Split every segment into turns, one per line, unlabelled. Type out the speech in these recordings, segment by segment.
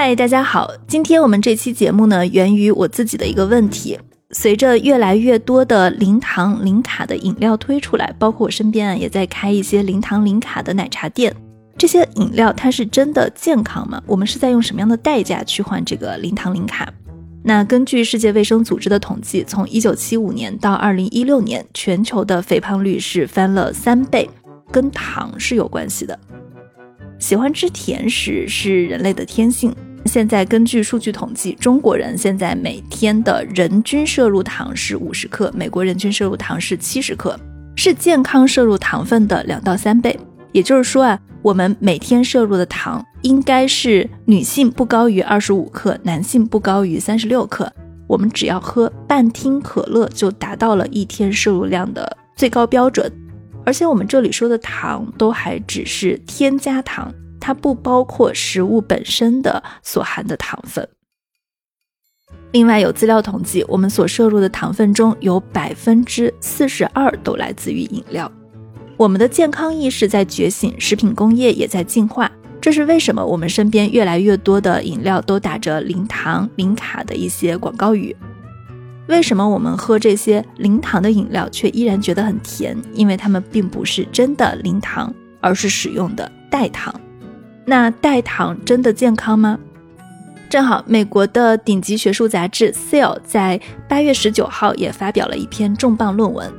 嗨，大家好，今天我们这期节目呢，源于我自己的一个问题。随着越来越多的零糖零卡的饮料推出来，包括我身边啊也在开一些零糖零卡的奶茶店。这些饮料它是真的健康吗？我们是在用什么样的代价去换这个零糖零卡？那根据世界卫生组织的统计，从一九七五年到二零一六年，全球的肥胖率是翻了三倍，跟糖是有关系的。喜欢吃甜食是人类的天性。现在根据数据统计，中国人现在每天的人均摄入糖是五十克，美国人均摄入糖是七十克，是健康摄入糖分的两到三倍。也就是说啊，我们每天摄入的糖应该是女性不高于二十五克，男性不高于三十六克。我们只要喝半听可乐，就达到了一天摄入量的最高标准。而且我们这里说的糖都还只是添加糖，它不包括食物本身的所含的糖分。另外有资料统计，我们所摄入的糖分中有百分之四十二都来自于饮料。我们的健康意识在觉醒，食品工业也在进化。这是为什么我们身边越来越多的饮料都打着零糖、零卡的一些广告语。为什么我们喝这些零糖的饮料却依然觉得很甜？因为它们并不是真的零糖，而是使用的代糖。那代糖真的健康吗？正好，美国的顶级学术杂志《Cell》在八月十九号也发表了一篇重磅论文。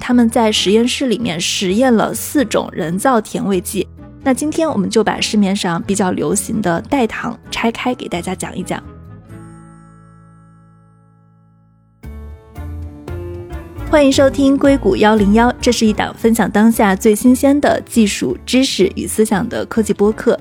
他们在实验室里面实验了四种人造甜味剂。那今天我们就把市面上比较流行的代糖拆开给大家讲一讲。欢迎收听硅谷幺零幺，这是一档分享当下最新鲜的技术知识与思想的科技播客。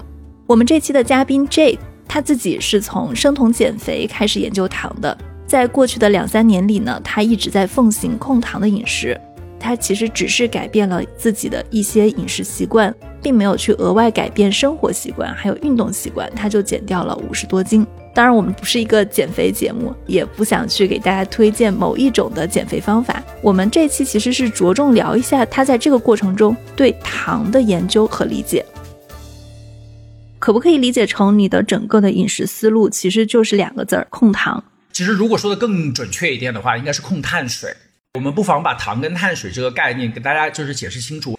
我们这期的嘉宾 Jake，他自己是从生酮减肥开始研究糖的，在过去的两三年里呢，他一直在奉行控糖的饮食。他其实只是改变了自己的一些饮食习惯，并没有去额外改变生活习惯，还有运动习惯，他就减掉了五十多斤。当然，我们不是一个减肥节目，也不想去给大家推荐某一种的减肥方法。我们这期其实是着重聊一下他在这个过程中对糖的研究和理解。可不可以理解成你的整个的饮食思路其实就是两个字儿：控糖？
其实如果说的更准确一点的话，应该是控碳水。我们不妨把糖跟碳水这个概念给大家就是解释清楚。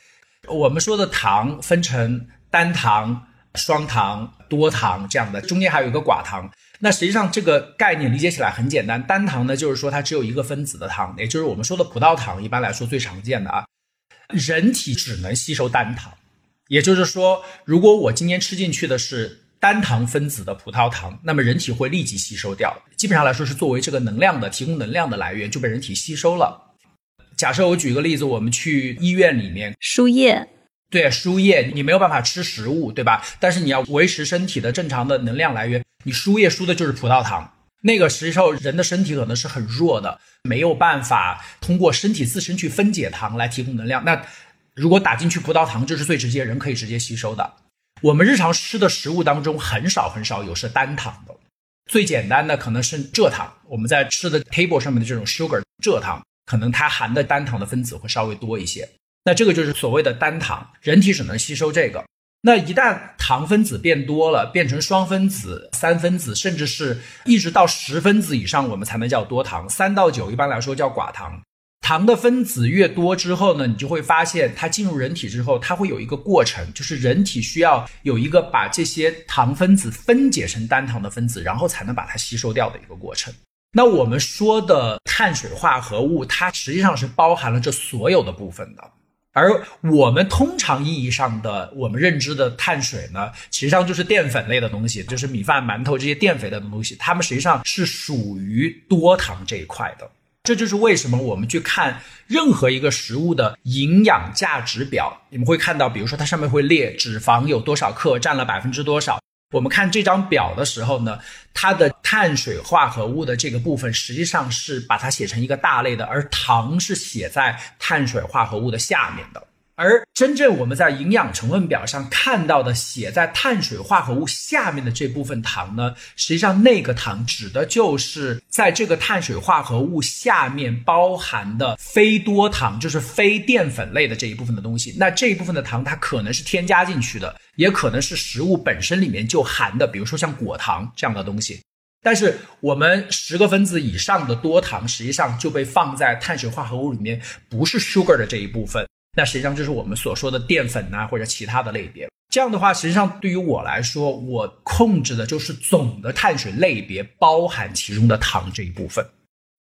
我们说的糖分成单糖、双糖、多糖这样的，中间还有一个寡糖。那实际上这个概念理解起来很简单，单糖呢就是说它只有一个分子的糖，也就是我们说的葡萄糖，一般来说最常见的啊。人体只能吸收单糖，也就是说，如果我今天吃进去的是单糖分子的葡萄糖，那么人体会立即吸收掉，基本上来说是作为这个能量的提供能量的来源就被人体吸收了。假设我举个例子，我们去医院里面
输液。
对，输液你没有办法吃食物，对吧？但是你要维持身体的正常的能量来源，你输液输的就是葡萄糖。那个实际上人的身体可能是很弱的，没有办法通过身体自身去分解糖来提供能量。那如果打进去葡萄糖，这是最直接，人可以直接吸收的。我们日常吃的食物当中很少很少有是单糖的，最简单的可能是蔗糖。我们在吃的 table 上面的这种 sugar 蔗糖，可能它含的单糖的分子会稍微多一些。那这个就是所谓的单糖，人体只能吸收这个。那一旦糖分子变多了，变成双分子、三分子，甚至是一直到十分子以上，我们才能叫多糖。三到九一般来说叫寡糖。糖的分子越多之后呢，你就会发现它进入人体之后，它会有一个过程，就是人体需要有一个把这些糖分子分解成单糖的分子，然后才能把它吸收掉的一个过程。那我们说的碳水化合物，它实际上是包含了这所有的部分的。而我们通常意义上的我们认知的碳水呢，实际上就是淀粉类的东西，就是米饭、馒头这些淀粉类的东西，它们实际上是属于多糖这一块的。这就是为什么我们去看任何一个食物的营养价值表，你们会看到，比如说它上面会列脂肪有多少克，占了百分之多少。我们看这张表的时候呢，它的碳水化合物的这个部分实际上是把它写成一个大类的，而糖是写在碳水化合物的下面的。而真正我们在营养成分表上看到的写在碳水化合物下面的这部分糖呢，实际上那个糖指的就是在这个碳水化合物下面包含的非多糖，就是非淀粉类的这一部分的东西。那这一部分的糖它可能是添加进去的，也可能是食物本身里面就含的，比如说像果糖这样的东西。但是我们十个分子以上的多糖，实际上就被放在碳水化合物里面，不是 sugar 的这一部分。那实际上就是我们所说的淀粉呐，或者其他的类别。这样的话，实际上对于我来说，我控制的就是总的碳水类别，包含其中的糖这一部分。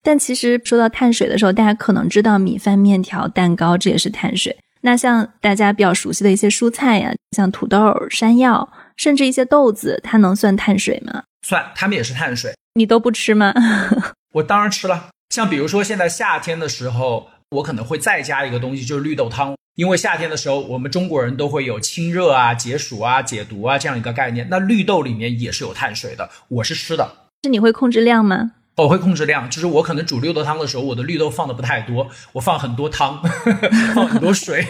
但其实说到碳水的时候，大家可能知道米饭、面条、蛋糕，这也是碳水。那像大家比较熟悉的一些蔬菜呀，像土豆、山药，甚至一些豆子，它能算碳水吗？
算，它们也是碳水。
你都不吃吗？
我当然吃了。像比如说现在夏天的时候。我可能会再加一个东西，就是绿豆汤，因为夏天的时候，我们中国人都会有清热啊、解暑啊、解毒啊这样一个概念。那绿豆里面也是有碳水的，我是吃的。
是你会控制量吗？
我会控制量，就是我可能煮绿豆汤的时候，我的绿豆放的不太多，我放很多汤，放很多水，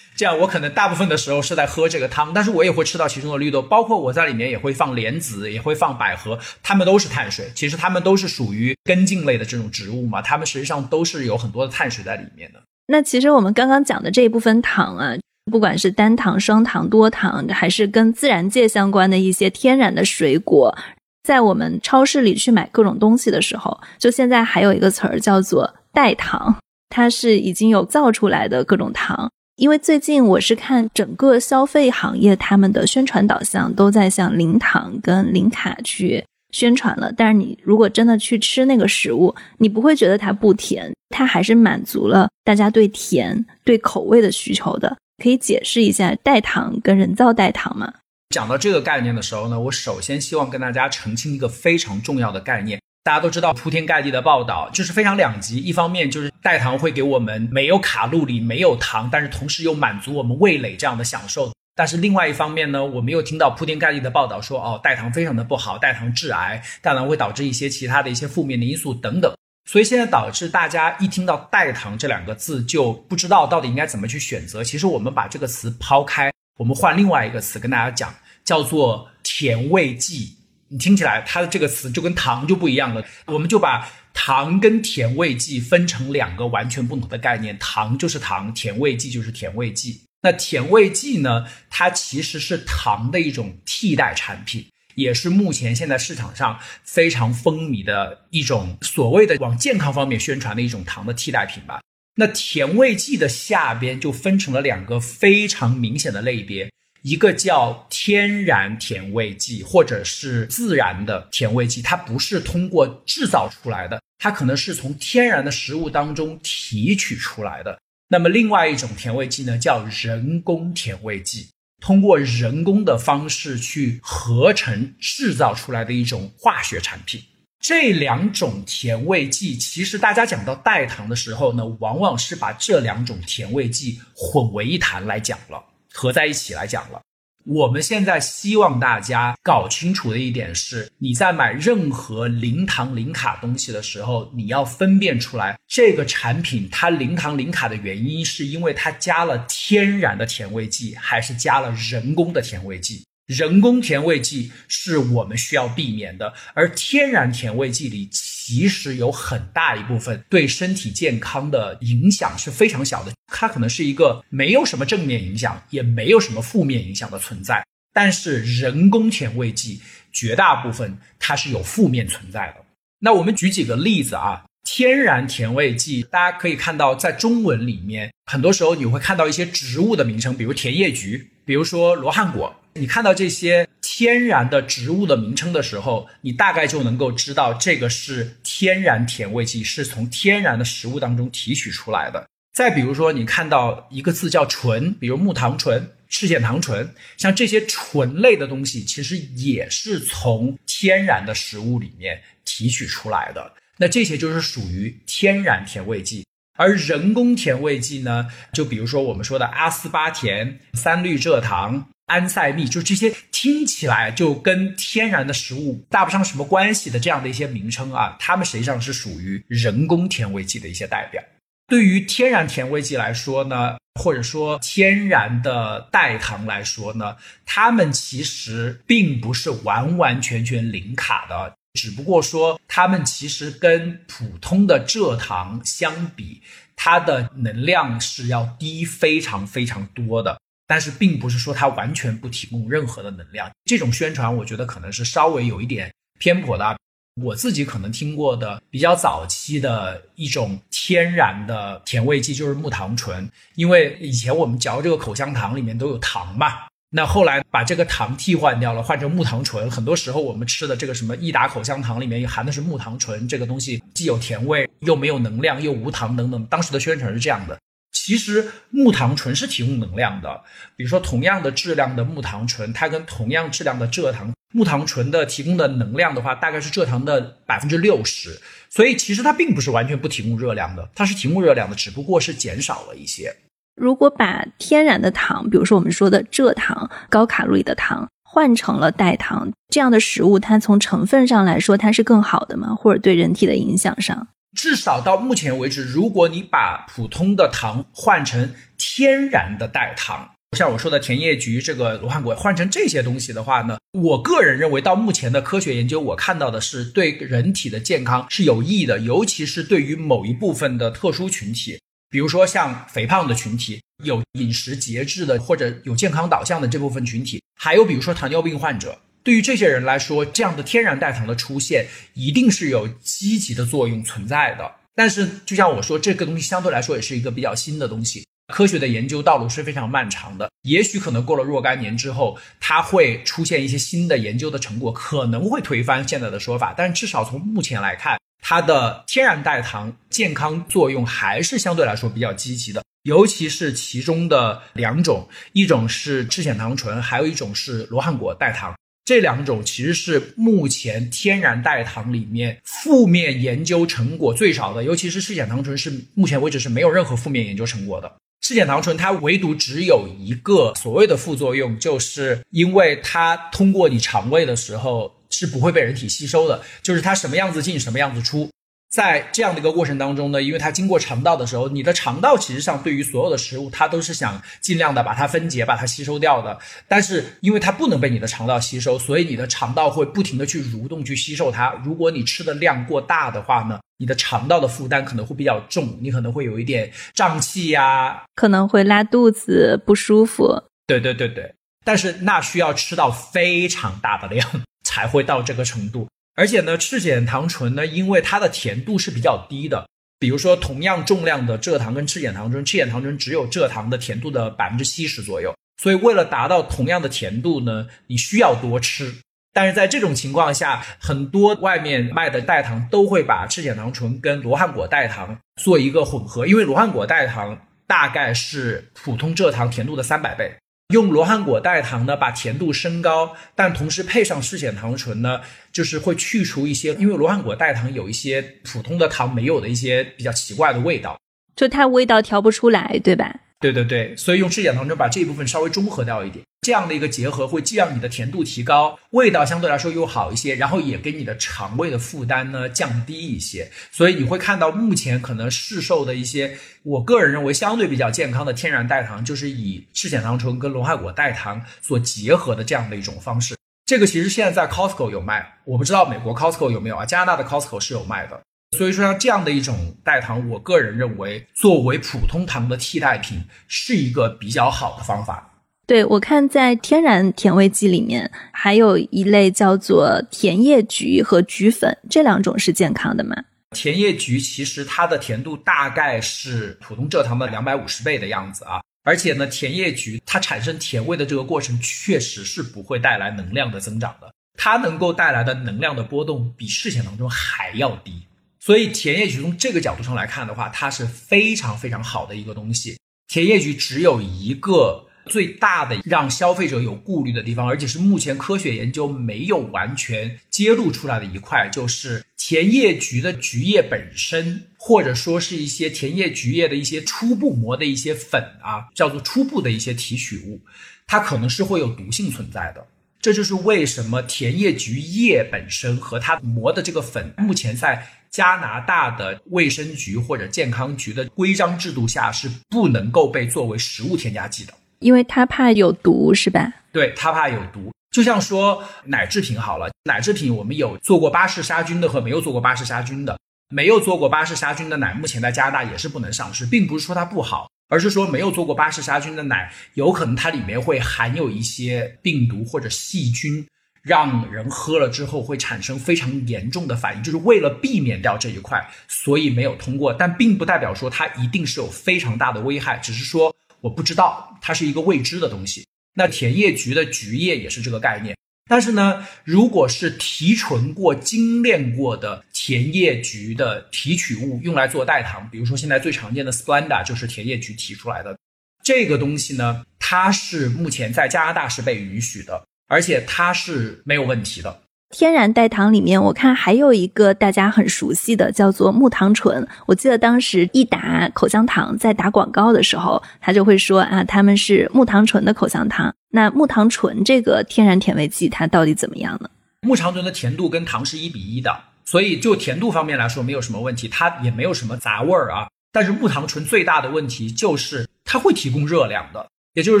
这样我可能大部分的时候是在喝这个汤，但是我也会吃到其中的绿豆，包括我在里面也会放莲子，也会放百合，它们都是碳水，其实它们都是属于根茎类的这种植物嘛，它们实际上都是有很多的碳水在里面的。
那其实我们刚刚讲的这一部分糖啊，不管是单糖、双糖、多糖，还是跟自然界相关的一些天然的水果。在我们超市里去买各种东西的时候，就现在还有一个词儿叫做代糖，它是已经有造出来的各种糖。因为最近我是看整个消费行业他们的宣传导向都在向零糖跟零卡去宣传了，但是你如果真的去吃那个食物，你不会觉得它不甜，它还是满足了大家对甜、对口味的需求的。可以解释一下代糖跟人造代糖吗？
讲到这个概念的时候呢，我首先希望跟大家澄清一个非常重要的概念。大家都知道，铺天盖地的报道就是非常两极。一方面就是代糖会给我们没有卡路里、没有糖，但是同时又满足我们味蕾这样的享受。但是另外一方面呢，我们又听到铺天盖地的报道说，哦，代糖非常的不好，代糖致癌，代糖会导致一些其他的一些负面的因素等等。所以现在导致大家一听到代糖这两个字就不知道到底应该怎么去选择。其实我们把这个词抛开。我们换另外一个词跟大家讲，叫做甜味剂。你听起来它的这个词就跟糖就不一样了。我们就把糖跟甜味剂分成两个完全不同的概念，糖就是糖，甜味剂就是甜味剂。那甜味剂呢，它其实是糖的一种替代产品，也是目前现在市场上非常风靡的一种所谓的往健康方面宣传的一种糖的替代品吧。那甜味剂的下边就分成了两个非常明显的类别，一个叫天然甜味剂，或者是自然的甜味剂，它不是通过制造出来的，它可能是从天然的食物当中提取出来的。那么另外一种甜味剂呢，叫人工甜味剂，通过人工的方式去合成制造出来的一种化学产品。这两种甜味剂，其实大家讲到代糖的时候呢，往往是把这两种甜味剂混为一谈来讲了，合在一起来讲了。我们现在希望大家搞清楚的一点是，你在买任何零糖零卡东西的时候，你要分辨出来这个产品它零糖零卡的原因，是因为它加了天然的甜味剂，还是加了人工的甜味剂。人工甜味剂是我们需要避免的，而天然甜味剂里其实有很大一部分对身体健康的影响是非常小的，它可能是一个没有什么正面影响，也没有什么负面影响的存在。但是人工甜味剂绝大部分它是有负面存在的。那我们举几个例子啊，天然甜味剂，大家可以看到在中文里面，很多时候你会看到一些植物的名称，比如甜叶菊，比如说罗汉果。你看到这些天然的植物的名称的时候，你大概就能够知道这个是天然甜味剂，是从天然的食物当中提取出来的。再比如说，你看到一个字叫醇，比如木糖醇、赤藓糖醇，像这些醇类的东西，其实也是从天然的食物里面提取出来的。那这些就是属于天然甜味剂，而人工甜味剂呢，就比如说我们说的阿斯巴甜、三氯蔗糖。安赛蜜，就这些听起来就跟天然的食物搭不上什么关系的这样的一些名称啊，它们实际上是属于人工甜味剂的一些代表。对于天然甜味剂来说呢，或者说天然的代糖来说呢，它们其实并不是完完全全零卡的，只不过说它们其实跟普通的蔗糖相比，它的能量是要低非常非常多的。但是并不是说它完全不提供任何的能量，这种宣传我觉得可能是稍微有一点偏颇的。我自己可能听过的比较早期的一种天然的甜味剂就是木糖醇，因为以前我们嚼这个口香糖里面都有糖嘛，那后来把这个糖替换掉了，换成木糖醇。很多时候我们吃的这个什么益达口香糖里面含的是木糖醇，这个东西既有甜味又没有能量又无糖等等，当时的宣传是这样的。其实木糖醇是提供能量的，比如说同样的质量的木糖醇，它跟同样质量的蔗糖，木糖醇的提供的能量的话，大概是蔗糖的百分之六十。所以其实它并不是完全不提供热量的，它是提供热量的，只不过是减少了一些。
如果把天然的糖，比如说我们说的蔗糖、高卡路里的糖，换成了代糖这样的食物，它从成分上来说，它是更好的吗？或者对人体的影响上？
至少到目前为止，如果你把普通的糖换成天然的代糖，像我说的甜叶菊、这个罗汉果，换成这些东西的话呢，我个人认为，到目前的科学研究，我看到的是对人体的健康是有益的，尤其是对于某一部分的特殊群体，比如说像肥胖的群体、有饮食节制的或者有健康导向的这部分群体，还有比如说糖尿病患者。对于这些人来说，这样的天然代糖的出现一定是有积极的作用存在的。但是，就像我说，这个东西相对来说也是一个比较新的东西，科学的研究道路是非常漫长的。也许可能过了若干年之后，它会出现一些新的研究的成果，可能会推翻现在的说法。但至少从目前来看，它的天然代糖健康作用还是相对来说比较积极的。尤其是其中的两种，一种是赤藓糖醇，还有一种是罗汉果代糖。这两种其实是目前天然代糖里面负面研究成果最少的，尤其是赤藓糖醇是目前为止是没有任何负面研究成果的。赤藓糖醇它唯独只有一个所谓的副作用，就是因为它通过你肠胃的时候是不会被人体吸收的，就是它什么样子进什么样子出。在这样的一个过程当中呢，因为它经过肠道的时候，你的肠道其实上对于所有的食物，它都是想尽量的把它分解、把它吸收掉的。但是因为它不能被你的肠道吸收，所以你的肠道会不停的去蠕动去吸收它。如果你吃的量过大的话呢，你的肠道的负担可能会比较重，你可能会有一点胀气呀，
可能会拉肚子不舒服。
对对对对，但是那需要吃到非常大的量才会到这个程度。而且呢，赤藓糖醇呢，因为它的甜度是比较低的，比如说同样重量的蔗糖跟赤藓糖醇，赤藓糖醇只有蔗糖的甜度的百分之七十左右，所以为了达到同样的甜度呢，你需要多吃。但是在这种情况下，很多外面卖的代糖都会把赤藓糖醇跟罗汉果代糖做一个混合，因为罗汉果代糖大概是普通蔗糖甜度的三百倍。用罗汉果代糖呢，把甜度升高，但同时配上赤藓糖醇呢，就是会去除一些，因为罗汉果代糖有一些普通的糖没有的一些比较奇怪的味道，
就它味道调不出来，对吧？
对对对，所以用赤藓糖醇把这一部分稍微中和掉一点，这样的一个结合会既让你的甜度提高，味道相对来说又好一些，然后也给你的肠胃的负担呢降低一些。所以你会看到目前可能市售的一些，我个人认为相对比较健康的天然代糖，就是以赤藓糖醇跟龙汉果代糖所结合的这样的一种方式。这个其实现在在 Costco 有卖，我不知道美国 Costco 有没有啊？加拿大的 Costco 是有卖的。所以说，像这样的一种代糖，我个人认为作为普通糖的替代品是一个比较好的方法。
对我看，在天然甜味剂里面，还有一类叫做甜叶菊和菊粉，这两种是健康的吗？
甜叶菊其实它的甜度大概是普通蔗糖的两百五十倍的样子啊，而且呢，甜叶菊它产生甜味的这个过程确实是不会带来能量的增长的，它能够带来的能量的波动比赤藓当中还要低。所以甜叶菊从这个角度上来看的话，它是非常非常好的一个东西。甜叶菊只有一个最大的让消费者有顾虑的地方，而且是目前科学研究没有完全揭露出来的一块，就是甜叶菊的菊叶本身，或者说是一些甜叶菊叶的一些初步磨的一些粉啊，叫做初步的一些提取物，它可能是会有毒性存在的。这就是为什么甜叶菊叶本身和它磨的这个粉，目前在加拿大的卫生局或者健康局的规章制度下是不能够被作为食物添加剂的，
因为它怕有毒，是吧？
对，它怕有毒。就像说奶制品好了，奶制品我们有做过巴氏杀菌的和没有做过巴氏杀菌的，没有做过巴氏杀菌的奶，目前在加拿大也是不能上市，并不是说它不好，而是说没有做过巴氏杀菌的奶，有可能它里面会含有一些病毒或者细菌。让人喝了之后会产生非常严重的反应，就是为了避免掉这一块，所以没有通过。但并不代表说它一定是有非常大的危害，只是说我不知道，它是一个未知的东西。那甜叶菊的菊叶也是这个概念。但是呢，如果是提纯过、精炼过的甜叶菊的提取物用来做代糖，比如说现在最常见的 Splenda 就是甜叶菊提出来的。这个东西呢，它是目前在加拿大是被允许的。而且它是没有问题的。
天然代糖里面，我看还有一个大家很熟悉的，叫做木糖醇。我记得当时益达口香糖在打广告的时候，他就会说啊，他们是木糖醇的口香糖。那木糖醇这个天然甜味剂，它到底怎么样呢？
木糖醇的甜度跟糖是一比一的，所以就甜度方面来说没有什么问题，它也没有什么杂味儿啊。但是木糖醇最大的问题就是它会提供热量的。也就是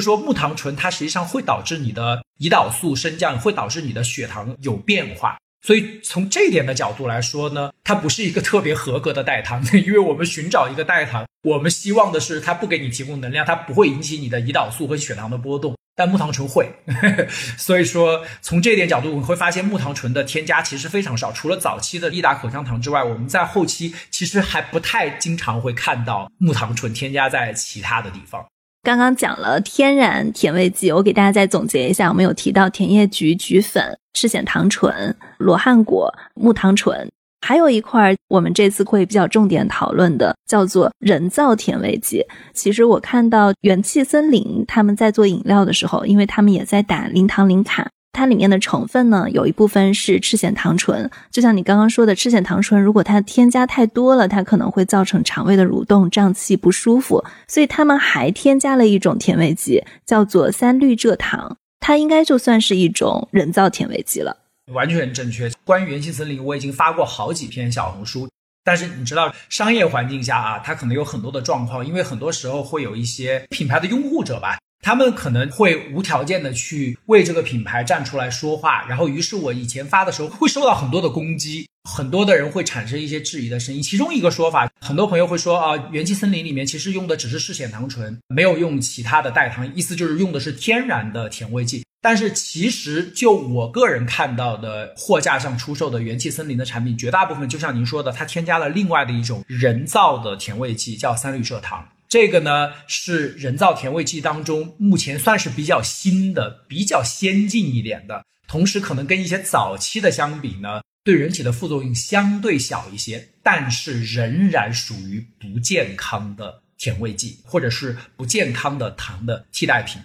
说，木糖醇它实际上会导致你的胰岛素升降，会导致你的血糖有变化。所以从这一点的角度来说呢，它不是一个特别合格的代糖。因为我们寻找一个代糖，我们希望的是它不给你提供能量，它不会引起你的胰岛素和血糖的波动。但木糖醇会，所以说从这一点角度，我们会发现木糖醇的添加其实非常少。除了早期的益达口香糖之外，我们在后期其实还不太经常会看到木糖醇添加在其他的地方。
刚刚讲了天然甜味剂，我给大家再总结一下。我们有提到甜叶菊菊粉、赤藓糖醇、罗汉果、木糖醇，还有一块儿我们这次会比较重点讨论的，叫做人造甜味剂。其实我看到元气森林他们在做饮料的时候，因为他们也在打零糖零卡。它里面的成分呢，有一部分是赤藓糖醇，就像你刚刚说的，赤藓糖醇如果它添加太多了，它可能会造成肠胃的蠕动、胀气不舒服。所以他们还添加了一种甜味剂，叫做三氯蔗糖，它应该就算是一种人造甜味剂了。
完全正确。关于元气森林，我已经发过好几篇小红书，但是你知道，商业环境下啊，它可能有很多的状况，因为很多时候会有一些品牌的拥护者吧。他们可能会无条件的去为这个品牌站出来说话，然后于是我以前发的时候会受到很多的攻击，很多的人会产生一些质疑的声音。其中一个说法，很多朋友会说啊，元气森林里面其实用的只是赤藓糖醇，没有用其他的代糖，意思就是用的是天然的甜味剂。但是其实就我个人看到的货架上出售的元气森林的产品，绝大部分就像您说的，它添加了另外的一种人造的甜味剂，叫三氯蔗糖。这个呢是人造甜味剂当中目前算是比较新的、比较先进一点的，同时可能跟一些早期的相比呢，对人体的副作用相对小一些，但是仍然属于不健康的甜味剂，或者是不健康的糖的替代品。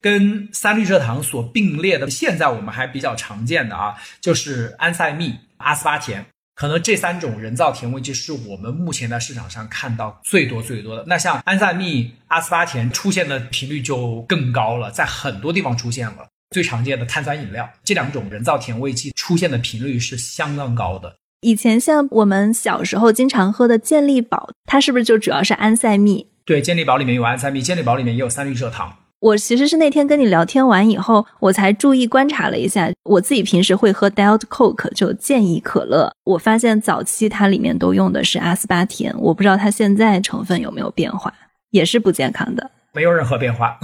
跟三氯蔗糖所并列的，现在我们还比较常见的啊，就是安赛蜜、阿斯巴甜。可能这三种人造甜味剂是我们目前在市场上看到最多最多的。那像安赛蜜、阿斯巴甜出现的频率就更高了，在很多地方出现了。最常见的碳酸饮料，这两种人造甜味剂出现的频率是相当高的。
以前像我们小时候经常喝的健力宝，它是不是就主要是安赛蜜？
对，健力宝里面有安赛蜜，健力宝里面也有三氯蔗糖。
我其实是那天跟你聊天完以后，我才注意观察了一下，我自己平时会喝 Diet Coke 就健怡可乐，我发现早期它里面都用的是阿斯巴甜，我不知道它现在成分有没有变化，也是不健康的，
没有任何变化。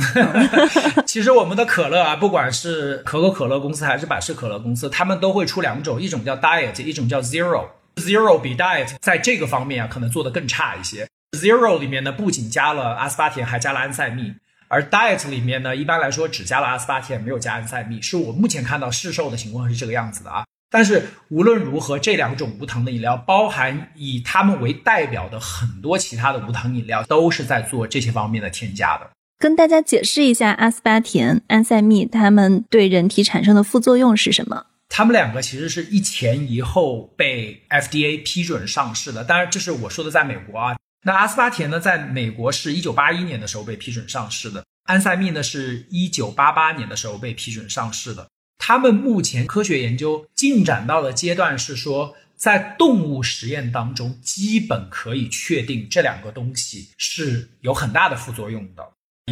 其实我们的可乐啊，不管是可口可乐公司还是百事可乐公司，他们都会出两种，一种叫 Diet，一种叫 Zero。Zero 比 Diet 在这个方面啊，可能做的更差一些。Zero 里面呢，不仅加了阿斯巴甜，还加了安赛蜜。而 diet 里面呢，一般来说只加了阿斯巴甜，没有加安赛蜜，是我目前看到市售的情况是这个样子的啊。但是无论如何，这两种无糖的饮料，包含以它们为代表的很多其他的无糖饮料，都是在做这些方面的添加的。
跟大家解释一下，阿斯巴甜、安赛蜜它们对人体产生的副作用是什么？
它们两个其实是一前一后被 FDA 批准上市的，当然这是我说的在美国啊。那阿斯巴甜呢，在美国是一九八一年的时候被批准上市的，安赛蜜呢是一九八八年的时候被批准上市的。他们目前科学研究进展到的阶段是说，在动物实验当中，基本可以确定这两个东西是有很大的副作用的。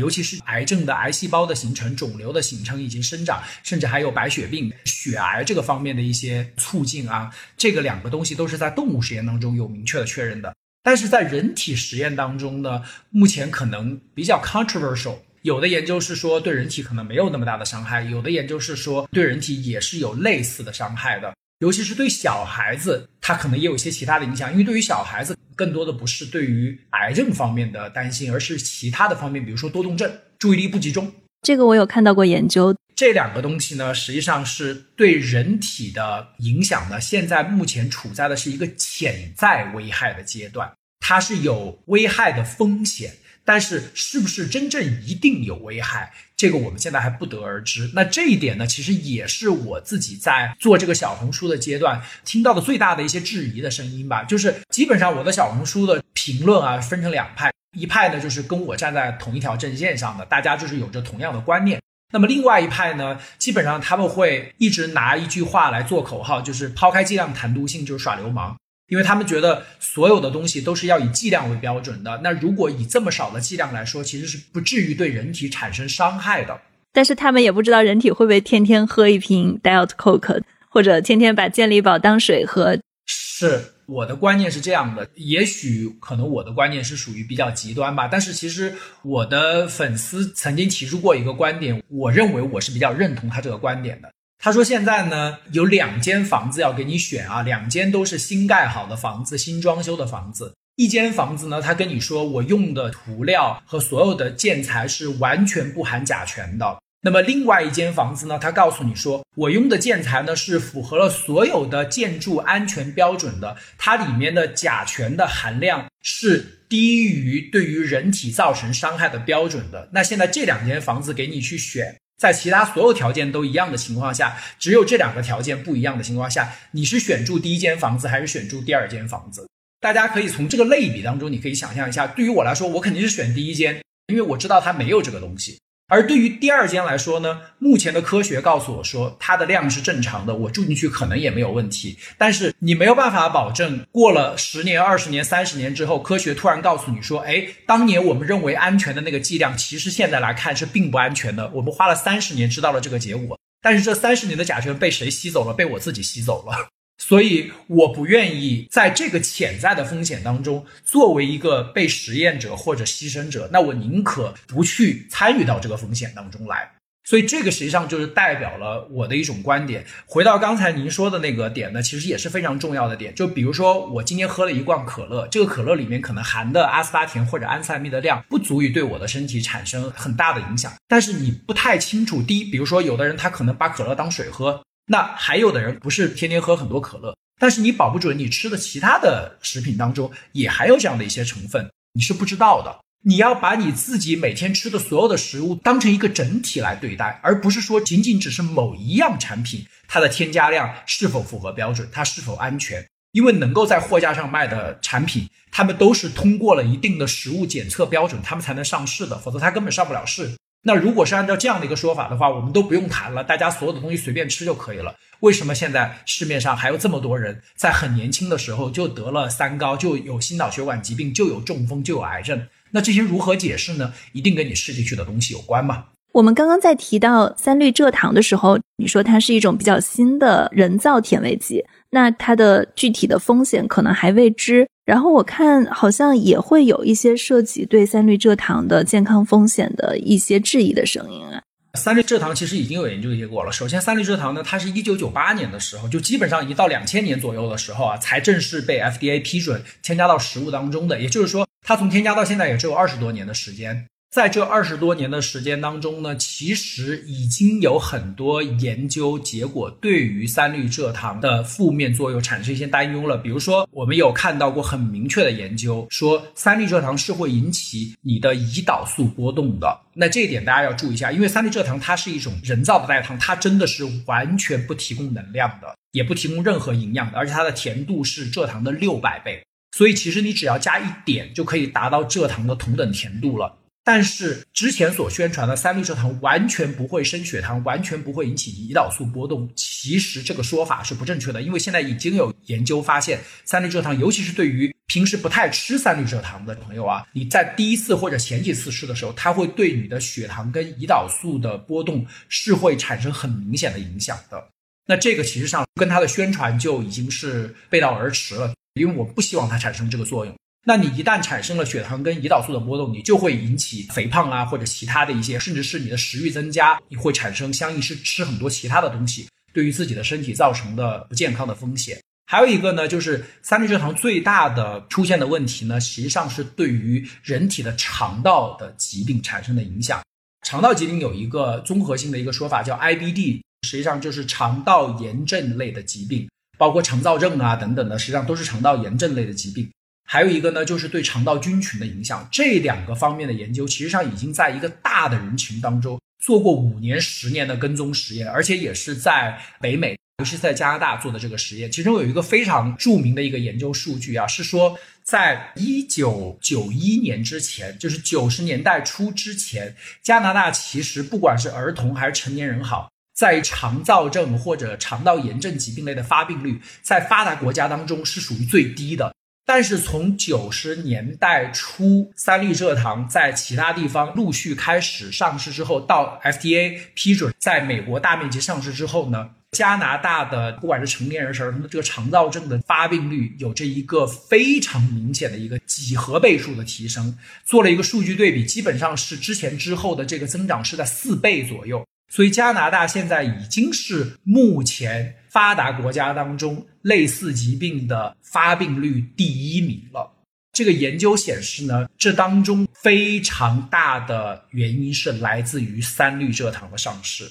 尤其是癌症的癌细胞的形成、肿瘤的形成以及生长，甚至还有白血病、血癌这个方面的一些促进啊，这个两个东西都是在动物实验当中有明确的确认的。但是在人体实验当中呢，目前可能比较 controversial。有的研究是说对人体可能没有那么大的伤害，有的研究是说对人体也是有类似的伤害的。尤其是对小孩子，他可能也有一些其他的影响，因为对于小孩子，更多的不是对于癌症方面的担心，而是其他的方面，比如说多动症、注意力不集中。
这个我有看到过研究。
这两个东西呢，实际上是对人体的影响呢，现在目前处在的是一个潜在危害的阶段，它是有危害的风险。但是是不是真正一定有危害，这个我们现在还不得而知。那这一点呢，其实也是我自己在做这个小红书的阶段听到的最大的一些质疑的声音吧。就是基本上我的小红书的评论啊，分成两派，一派呢就是跟我站在同一条阵线上的，大家就是有着同样的观念。那么另外一派呢，基本上他们会一直拿一句话来做口号，就是抛开剂量谈毒性就是耍流氓。因为他们觉得所有的东西都是要以剂量为标准的，那如果以这么少的剂量来说，其实是不至于对人体产生伤害的。
但是他们也不知道人体会不会天天喝一瓶 Diet Coke，或者天天把健力宝当水喝。
是我的观念是这样的，也许可能我的观念是属于比较极端吧。但是其实我的粉丝曾经提出过一个观点，我认为我是比较认同他这个观点的。他说：“现在呢，有两间房子要给你选啊，两间都是新盖好的房子，新装修的房子。一间房子呢，他跟你说我用的涂料和所有的建材是完全不含甲醛的。那么另外一间房子呢，他告诉你说我用的建材呢是符合了所有的建筑安全标准的，它里面的甲醛的含量是低于对于人体造成伤害的标准的。那现在这两间房子给你去选。”在其他所有条件都一样的情况下，只有这两个条件不一样的情况下，你是选住第一间房子还是选住第二间房子？大家可以从这个类比当中，你可以想象一下，对于我来说，我肯定是选第一间，因为我知道它没有这个东西。而对于第二间来说呢，目前的科学告诉我说，它的量是正常的，我住进去可能也没有问题。但是你没有办法保证，过了十年、二十年、三十年之后，科学突然告诉你说，哎，当年我们认为安全的那个剂量，其实现在来看是并不安全的。我们花了三十年知道了这个结果，但是这三十年的甲醛被谁吸走了？被我自己吸走了。所以我不愿意在这个潜在的风险当中作为一个被实验者或者牺牲者，那我宁可不去参与到这个风险当中来。所以这个实际上就是代表了我的一种观点。回到刚才您说的那个点呢，其实也是非常重要的点。就比如说我今天喝了一罐可乐，这个可乐里面可能含的阿斯巴甜或者安赛蜜的量不足以对我的身体产生很大的影响，但是你不太清楚。第一，比如说有的人他可能把可乐当水喝。那还有的人不是天天喝很多可乐，但是你保不准你吃的其他的食品当中也含有这样的一些成分，你是不知道的。你要把你自己每天吃的所有的食物当成一个整体来对待，而不是说仅仅只是某一样产品它的添加量是否符合标准，它是否安全。因为能够在货架上卖的产品，他们都是通过了一定的食物检测标准，他们才能上市的，否则它根本上不了市。那如果是按照这样的一个说法的话，我们都不用谈了，大家所有的东西随便吃就可以了。为什么现在市面上还有这么多人在很年轻的时候就得了三高，就有心脑血管疾病，就有中风，就有癌症？那这些如何解释呢？一定跟你吃进去的东西有关嘛？
我们刚刚在提到三氯蔗糖的时候，你说它是一种比较新的人造甜味剂，那它的具体的风险可能还未知。然后我看好像也会有一些涉及对三氯蔗糖的健康风险的一些质疑的声音啊。
三氯蔗糖其实已经有研究结果了。首先，三氯蔗糖呢，它是一九九八年的时候，就基本上一到两千年左右的时候啊，才正式被 FDA 批准添加到食物当中的。也就是说，它从添加到现在也只有二十多年的时间。在这二十多年的时间当中呢，其实已经有很多研究结果对于三氯蔗糖的负面作用产生一些担忧了。比如说，我们有看到过很明确的研究，说三氯蔗糖是会引起你的胰岛素波动的。那这一点大家要注意一下，因为三氯蔗糖它是一种人造的代糖，它真的是完全不提供能量的，也不提供任何营养的，而且它的甜度是蔗糖的六百倍，所以其实你只要加一点就可以达到蔗糖的同等甜度了。但是之前所宣传的三氯蔗糖完全不会升血糖，完全不会引起胰岛素波动，其实这个说法是不正确的。因为现在已经有研究发现，三氯蔗糖，尤其是对于平时不太吃三氯蔗糖的朋友啊，你在第一次或者前几次吃的时候，它会对你的血糖跟胰岛素的波动是会产生很明显的影响的。那这个其实上跟它的宣传就已经是背道而驰了，因为我不希望它产生这个作用。那你一旦产生了血糖跟胰岛素的波动，你就会引起肥胖啊，或者其他的一些，甚至是你的食欲增加，你会产生相应是吃很多其他的东西，对于自己的身体造成的不健康的风险。还有一个呢，就是三氯蔗糖最大的出现的问题呢，实际上是对于人体的肠道的疾病产生的影响。肠道疾病有一个综合性的一个说法叫 IBD，实际上就是肠道炎症类的疾病，包括肠燥症啊等等的，实际上都是肠道炎症类的疾病。还有一个呢，就是对肠道菌群的影响。这两个方面的研究，其实上已经在一个大的人群当中做过五年、十年的跟踪实验，而且也是在北美，尤其是在加拿大做的这个实验。其中有一个非常著名的一个研究数据啊，是说在一九九一年之前，就是九十年代初之前，加拿大其实不管是儿童还是成年人好，在肠燥症或者肠道炎症疾病类的发病率，在发达国家当中是属于最低的。但是从九十年代初，三氯蔗糖在其他地方陆续开始上市之后，到 FDA 批准在美国大面积上市之后呢，加拿大的不管是成年人是儿童的这个肠道症的发病率有着一个非常明显的一个几何倍数的提升。做了一个数据对比，基本上是之前之后的这个增长是在四倍左右。所以加拿大现在已经是目前发达国家当中类似疾病的发病率第一名了。这个研究显示呢，这当中非常大的原因是来自于三氯蔗糖的上市。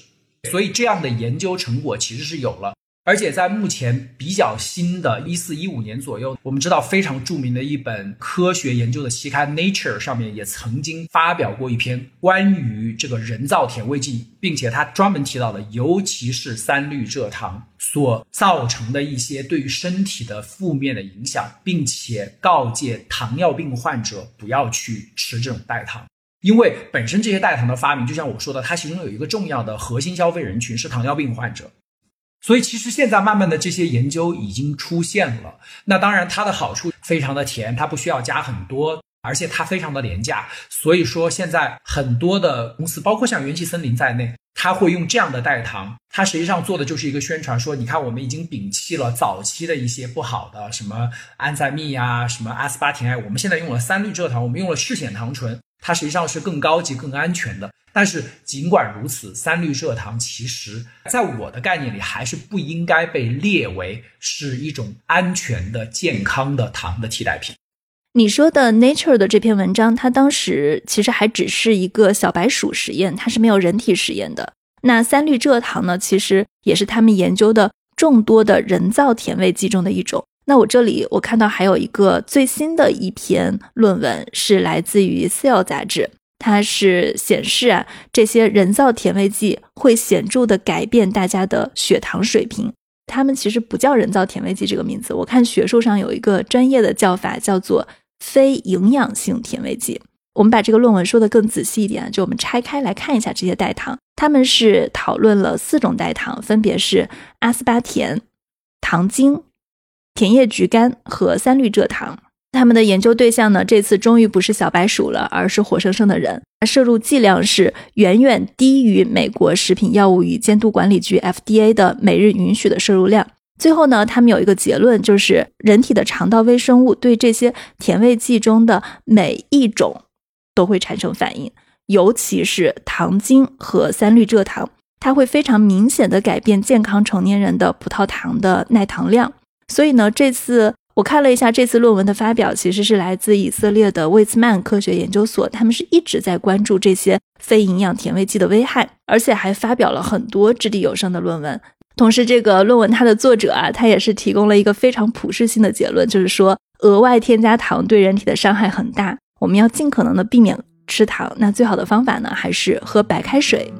所以这样的研究成果其实是有了。而且在目前比较新的一四一五年左右，我们知道非常著名的一本科学研究的期刊《Nature》上面也曾经发表过一篇关于这个人造甜味剂，并且它专门提到了，尤其是三氯蔗糖所造成的一些对于身体的负面的影响，并且告诫糖尿病患者不要去吃这种代糖，因为本身这些代糖的发明，就像我说的，它其中有一个重要的核心消费人群是糖尿病患者。所以其实现在慢慢的这些研究已经出现了。那当然它的好处非常的甜，它不需要加很多，而且它非常的廉价。所以说现在很多的公司，包括像元气森林在内，他会用这样的代糖。它实际上做的就是一个宣传，说你看我们已经摒弃了早期的一些不好的什么安赛蜜呀、什么阿斯巴甜胺，我们现在用了三氯蔗糖，我们用了赤藓糖醇，它实际上是更高级、更安全的。但是尽管如此，三氯蔗糖其实在我的概念里还是不应该被列为是一种安全的、健康的糖的替代品。
你说的 Nature 的这篇文章，它当时其实还只是一个小白鼠实验，它是没有人体实验的。那三氯蔗糖呢，其实也是他们研究的众多的人造甜味剂中的一种。那我这里我看到还有一个最新的一篇论文，是来自于《Cell》杂志。它是显示啊，这些人造甜味剂会显著的改变大家的血糖水平。它们其实不叫人造甜味剂这个名字，我看学术上有一个专业的叫法，叫做非营养性甜味剂。我们把这个论文说的更仔细一点，就我们拆开来看一下这些代糖。他们是讨论了四种代糖，分别是阿斯巴甜、糖精、甜叶菊苷和三氯蔗糖。他们的研究对象呢，这次终于不是小白鼠了，而是活生生的人。摄入剂量是远远低于美国食品药物与监督管理局 FDA 的每日允许的摄入量。最后呢，他们有一个结论，就是人体的肠道微生物对这些甜味剂中的每一种都会产生反应，尤其是糖精和三氯蔗糖，它会非常明显的改变健康成年人的葡萄糖的耐糖量。所以呢，这次。我看了一下这次论文的发表，其实是来自以色列的魏茨曼科学研究所，他们是一直在关注这些非营养甜味剂的危害，而且还发表了很多掷地有声的论文。同时，这个论文它的作者啊，他也是提供了一个非常普适性的结论，就是说额外添加糖对人体的伤害很大，我们要尽可能的避免吃糖。那最好的方法呢，还是喝白开水。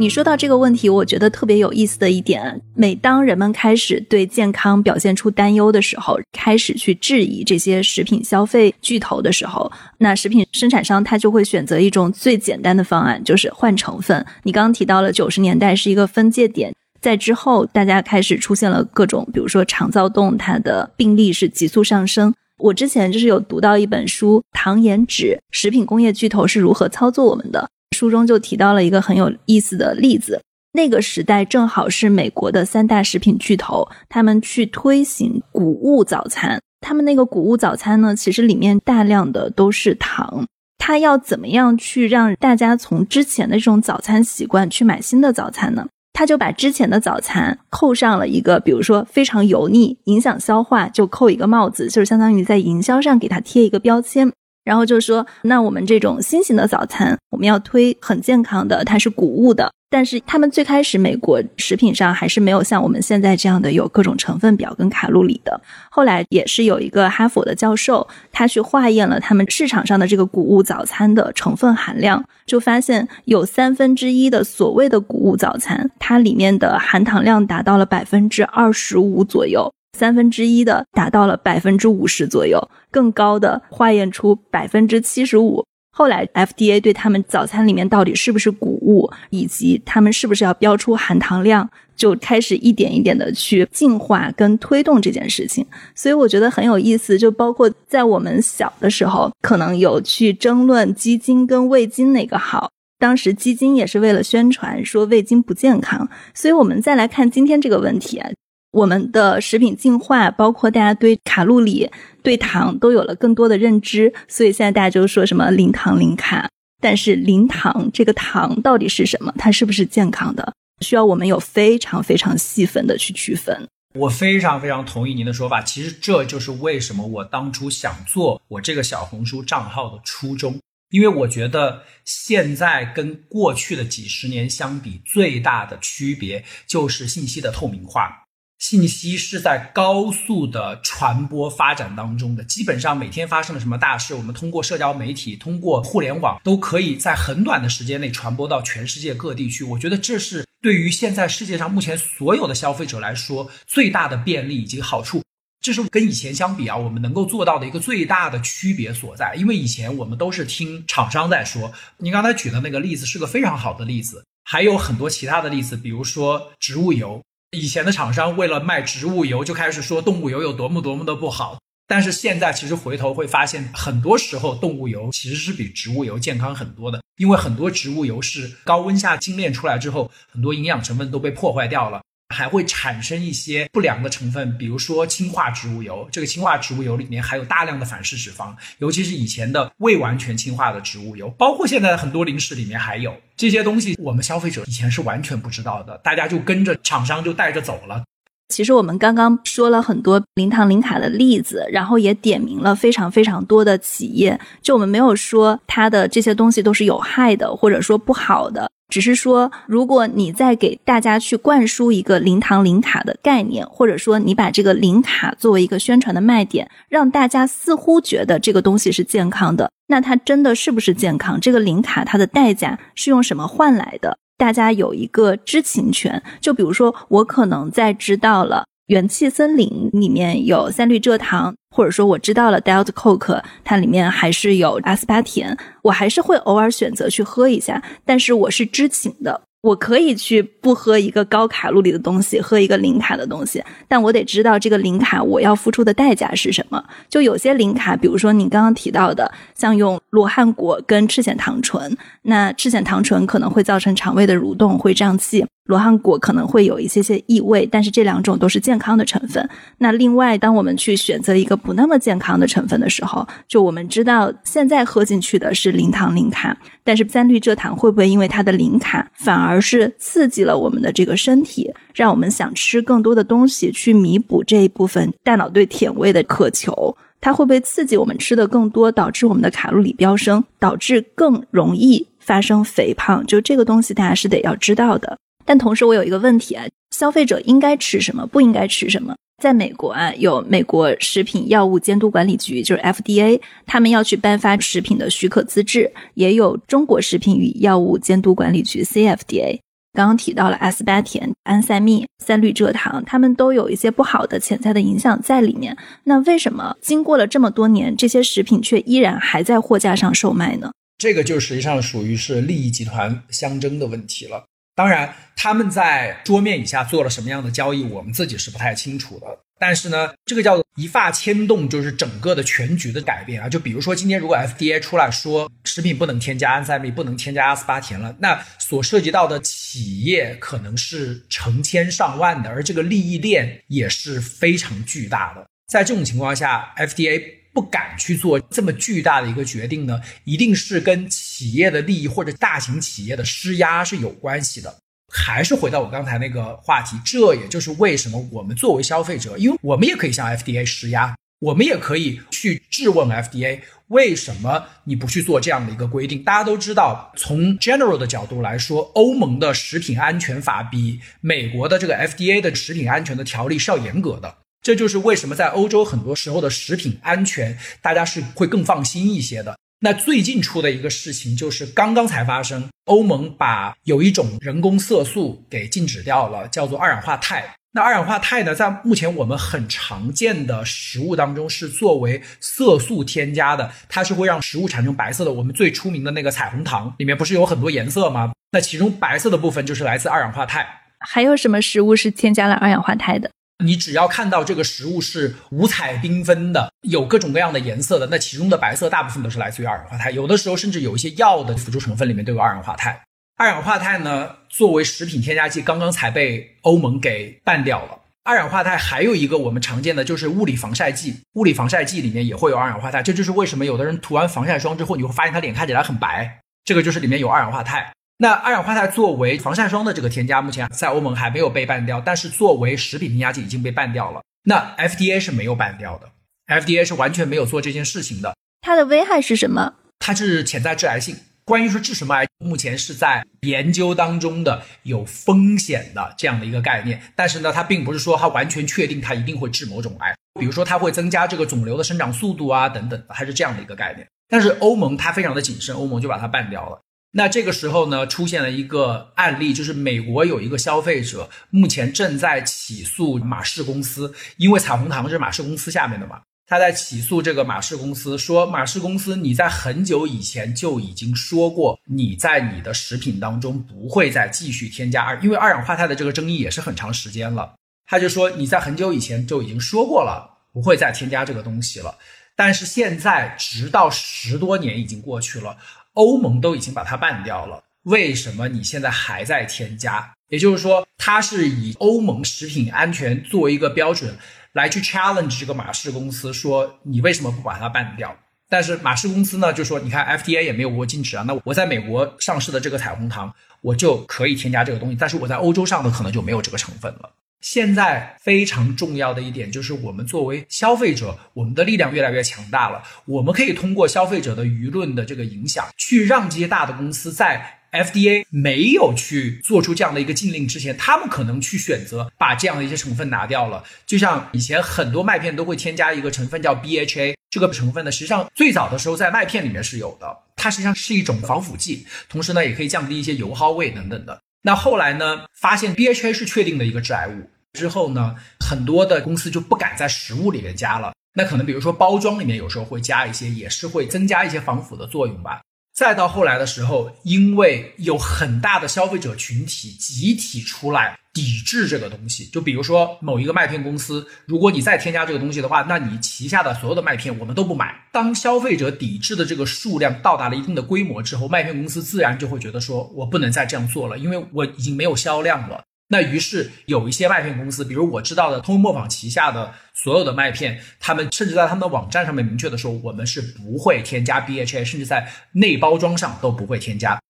你说到这个问题，我觉得特别有意思的一点，每当人们开始对健康表现出担忧的时候，开始去质疑这些食品消费巨头的时候，那食品生产商他就会选择一种最简单的方案，就是换成分。你刚刚提到了九十年代是一个分界点，在之后大家开始出现了各种，比如说肠躁动，它的病例是急速上升。我之前就是有读到一本书，糖盐酯食品工业巨头是如何操作我们的。书中就提到了一个很有意思的例子，那个时代正好是美国的三大食品巨头，他们去推行谷物早餐。他们那个谷物早餐呢，其实里面大量的都是糖。他要怎么样去让大家从之前的这种早餐习惯去买新的早餐呢？他就把之前的早餐扣上了一个，比如说非常油腻、影响消化，就扣一个帽子，就是相当于在营销上给他贴一个标签。然后就说，那我们这种新型的早餐，我们要推很健康的，它是谷物的。但是他们最开始美国食品上还是没有像我们现在这样的有各种成分表跟卡路里的。后来也是有一个哈佛的教授，他去化验了他们市场上的这个谷物早餐的成分含量，就发现有三分之一的所谓的谷物早餐，它里面的含糖量达到了百分之二十五左右。三分之一的达到了百分之五十左右，更高的化验出百分之七十五。后来 FDA 对他们早餐里面到底是不是谷物，以及他们是不是要标出含糖量，就开始一点一点的去进化跟推动这件事情。所以我觉得很有意思，就包括在我们小的时候，可能有去争论鸡精跟味精哪个好。当时鸡精也是为了宣传说味精不健康。所以我们再来看今天这个问题啊。我们的食品进化，包括大家对卡路里、对糖都有了更多的认知，所以现在大家就说什么零糖零卡。但是零糖这个糖到底是什么？它是不是健康的？需要我们有非常非常细分的去区分。
我非常非常同意您的说法。其实这就是为什么我当初想做我这个小红书账号的初衷，因为我觉得现在跟过去的几十年相比，最大的区别就是信息的透明化。信息是在高速的传播发展当中的，基本上每天发生了什么大事，我们通过社交媒体、通过互联网，都可以在很短的时间内传播到全世界各地去。我觉得这是对于现在世界上目前所有的消费者来说最大的便利以及好处。这是跟以前相比啊，我们能够做到的一个最大的区别所在。因为以前我们都是听厂商在说，您刚才举的那个例子是个非常好的例子，还有很多其他的例子，比如说植物油。以前的厂商为了卖植物油，就开始说动物油有多么多么的不好。但是现在其实回头会发现，很多时候动物油其实是比植物油健康很多的，因为很多植物油是高温下精炼出来之后，很多营养成分都被破坏掉了。还会产生一些不良的成分，比如说氢化植物油。这个氢化植物油里面含有大量的反式脂肪，尤其是以前的未完全氢化的植物油，包括现在的很多零食里面还有这些东西。我们消费者以前是完全不知道的，大家就跟着厂商就带着走了。
其实我们刚刚说了很多零糖零卡的例子，然后也点名了非常非常多的企业，就我们没有说它的这些东西都是有害的，或者说不好的。只是说，如果你在给大家去灌输一个零糖零卡的概念，或者说你把这个零卡作为一个宣传的卖点，让大家似乎觉得这个东西是健康的，那它真的是不是健康？这个零卡它的代价是用什么换来的？大家有一个知情权。就比如说，我可能在知道了。元气森林里面有三氯蔗糖，或者说我知道了 Diet Coke，它里面还是有阿斯巴甜，我还是会偶尔选择去喝一下，但是我是知情的。我可以去不喝一个高卡路里的东西，喝一个零卡的东西，但我得知道这个零卡我要付出的代价是什么。就有些零卡，比如说你刚刚提到的，像用罗汉果跟赤藓糖醇，那赤藓糖醇可能会造成肠胃的蠕动，会胀气。罗汉果可能会有一些些异味，但是这两种都是健康的成分。那另外，当我们去选择一个不那么健康的成分的时候，就我们知道现在喝进去的是零糖零卡，但是三氯蔗糖会不会因为它的零卡，反而是刺激了我们的这个身体，让我们想吃更多的东西，去弥补这一部分大脑对甜味的渴求？它会不会刺激我们吃的更多，导致我们的卡路里飙升，导致更容易发生肥胖？就这个东西，大家是得要知道的。但同时，我有一个问题啊，消费者应该吃什么，不应该吃什么？在美国啊，有美国食品药物监督管理局，就是 FDA，他们要去颁发食品的许可资质；也有中国食品与药物监督管理局 CFDA。刚刚提到了阿斯巴甜、安赛蜜、三氯蔗糖，它们都有一些不好的潜在的影响在里面。那为什么经过了这么多年，这些食品却依然还在货架上售卖呢？
这个就实际上属于是利益集团相争的问题了。当然，他们在桌面以下做了什么样的交易，我们自己是不太清楚的。但是呢，这个叫做一发牵动，就是整个的全局的改变啊。就比如说，今天如果 FDA 出来说食品不能添加安赛蜜，不能添加阿斯巴甜了，那所涉及到的企业可能是成千上万的，而这个利益链也是非常巨大的。在这种情况下，FDA 不敢去做这么巨大的一个决定呢，一定是跟企企业的利益或者大型企业的施压是有关系的。还是回到我刚才那个话题，这也就是为什么我们作为消费者，因为我们也可以向 FDA 施压，我们也可以去质问 FDA 为什么你不去做这样的一个规定。大家都知道，从 general 的角度来说，欧盟的食品安全法比美国的这个 FDA 的食品安全的条例是要严格的。这就是为什么在欧洲很多时候的食品安全，大家是会更放心一些的。那最近出的一个事情就是刚刚才发生，欧盟把有一种人工色素给禁止掉了，叫做二氧化钛。那二氧化钛呢，在目前我们很常见的食物当中是作为色素添加的，它是会让食物产生白色的。我们最出名的那个彩虹糖里面不是有很多颜色吗？那其中白色的部分就是来自二氧化钛。
还有什么食物是添加了二氧化钛的？
你只要看到这个食物是五彩缤纷的，有各种各样的颜色的，那其中的白色大部分都是来自于二氧化钛。有的时候甚至有一些药的辅助成分里面都有二氧化钛。二氧化钛呢，作为食品添加剂，刚刚才被欧盟给办掉了。二氧化钛还有一个我们常见的就是物理防晒剂，物理防晒剂里面也会有二氧化钛。这就是为什么有的人涂完防晒霜之后，你会发现他脸看起来很白，这个就是里面有二氧化钛。那二氧化钛作为防晒霜的这个添加，目前在欧盟还没有被办掉，但是作为食品添加剂已经被办掉了。那 FDA 是没有办掉的，FDA 是完全没有做这件事情的。
它的危害是什么？
它是潜在致癌性。关于说治什么癌，目前是在研究当中的有风险的这样的一个概念。但是呢，它并不是说它完全确定它一定会治某种癌，比如说它会增加这个肿瘤的生长速度啊等等，它是这样的一个概念。但是欧盟它非常的谨慎，欧盟就把它办掉了。那这个时候呢，出现了一个案例，就是美国有一个消费者目前正在起诉马氏公司，因为彩虹糖是马氏公司下面的嘛，他在起诉这个马氏公司，说马氏公司你在很久以前就已经说过，你在你的食品当中不会再继续添加二，因为二氧化碳的这个争议也是很长时间了，他就说你在很久以前就已经说过了，不会再添加这个东西了，但是现在直到十多年已经过去了。欧盟都已经把它办掉了，为什么你现在还在添加？也就是说，它是以欧盟食品安全作为一个标准来去 challenge 这个马氏公司，说你为什么不把它办掉？但是马氏公司呢，就说你看 FDA 也没有过禁止啊，那我在美国上市的这个彩虹糖，我就可以添加这个东西，但是我在欧洲上的可能就没有这个成分了。现在非常重要的一点就是，我们作为消费者，我们的力量越来越强大了。我们可以通过消费者的舆论的这个影响，去让这些大的公司在 FDA 没有去做出这样的一个禁令之前，他们可能去选择把这样的一些成分拿掉了。就像以前很多麦片都会添加一个成分叫 BHA，这个成分呢，实际上最早的时候在麦片里面是有的，它实际上是一种防腐剂，同时呢也可以降低一些油耗味等等的。那后来呢？发现 BHA 是确定的一个致癌物之后呢，很多的公司就不敢在食物里面加了。那可能比如说包装里面有时候会加一些，也是会增加一些防腐的作用吧。再到后来的时候，因为有很大的消费者群体集体出来抵制这个东西，就比如说某一个麦片公司，如果你再添加这个东西的话，那你旗下的所有的麦片我们都不买。当消费者抵制的这个数量到达了一定的规模之后，麦片公司自然就会觉得说，我不能再这样做了，因为我已经没有销量了。那于是有一些麦片公司，比如我知道的通用磨坊旗下的所有的麦片，他们甚至在他们的网站上面明确的说，我们是不会添加 BHA，甚至在内包装上都不会添加。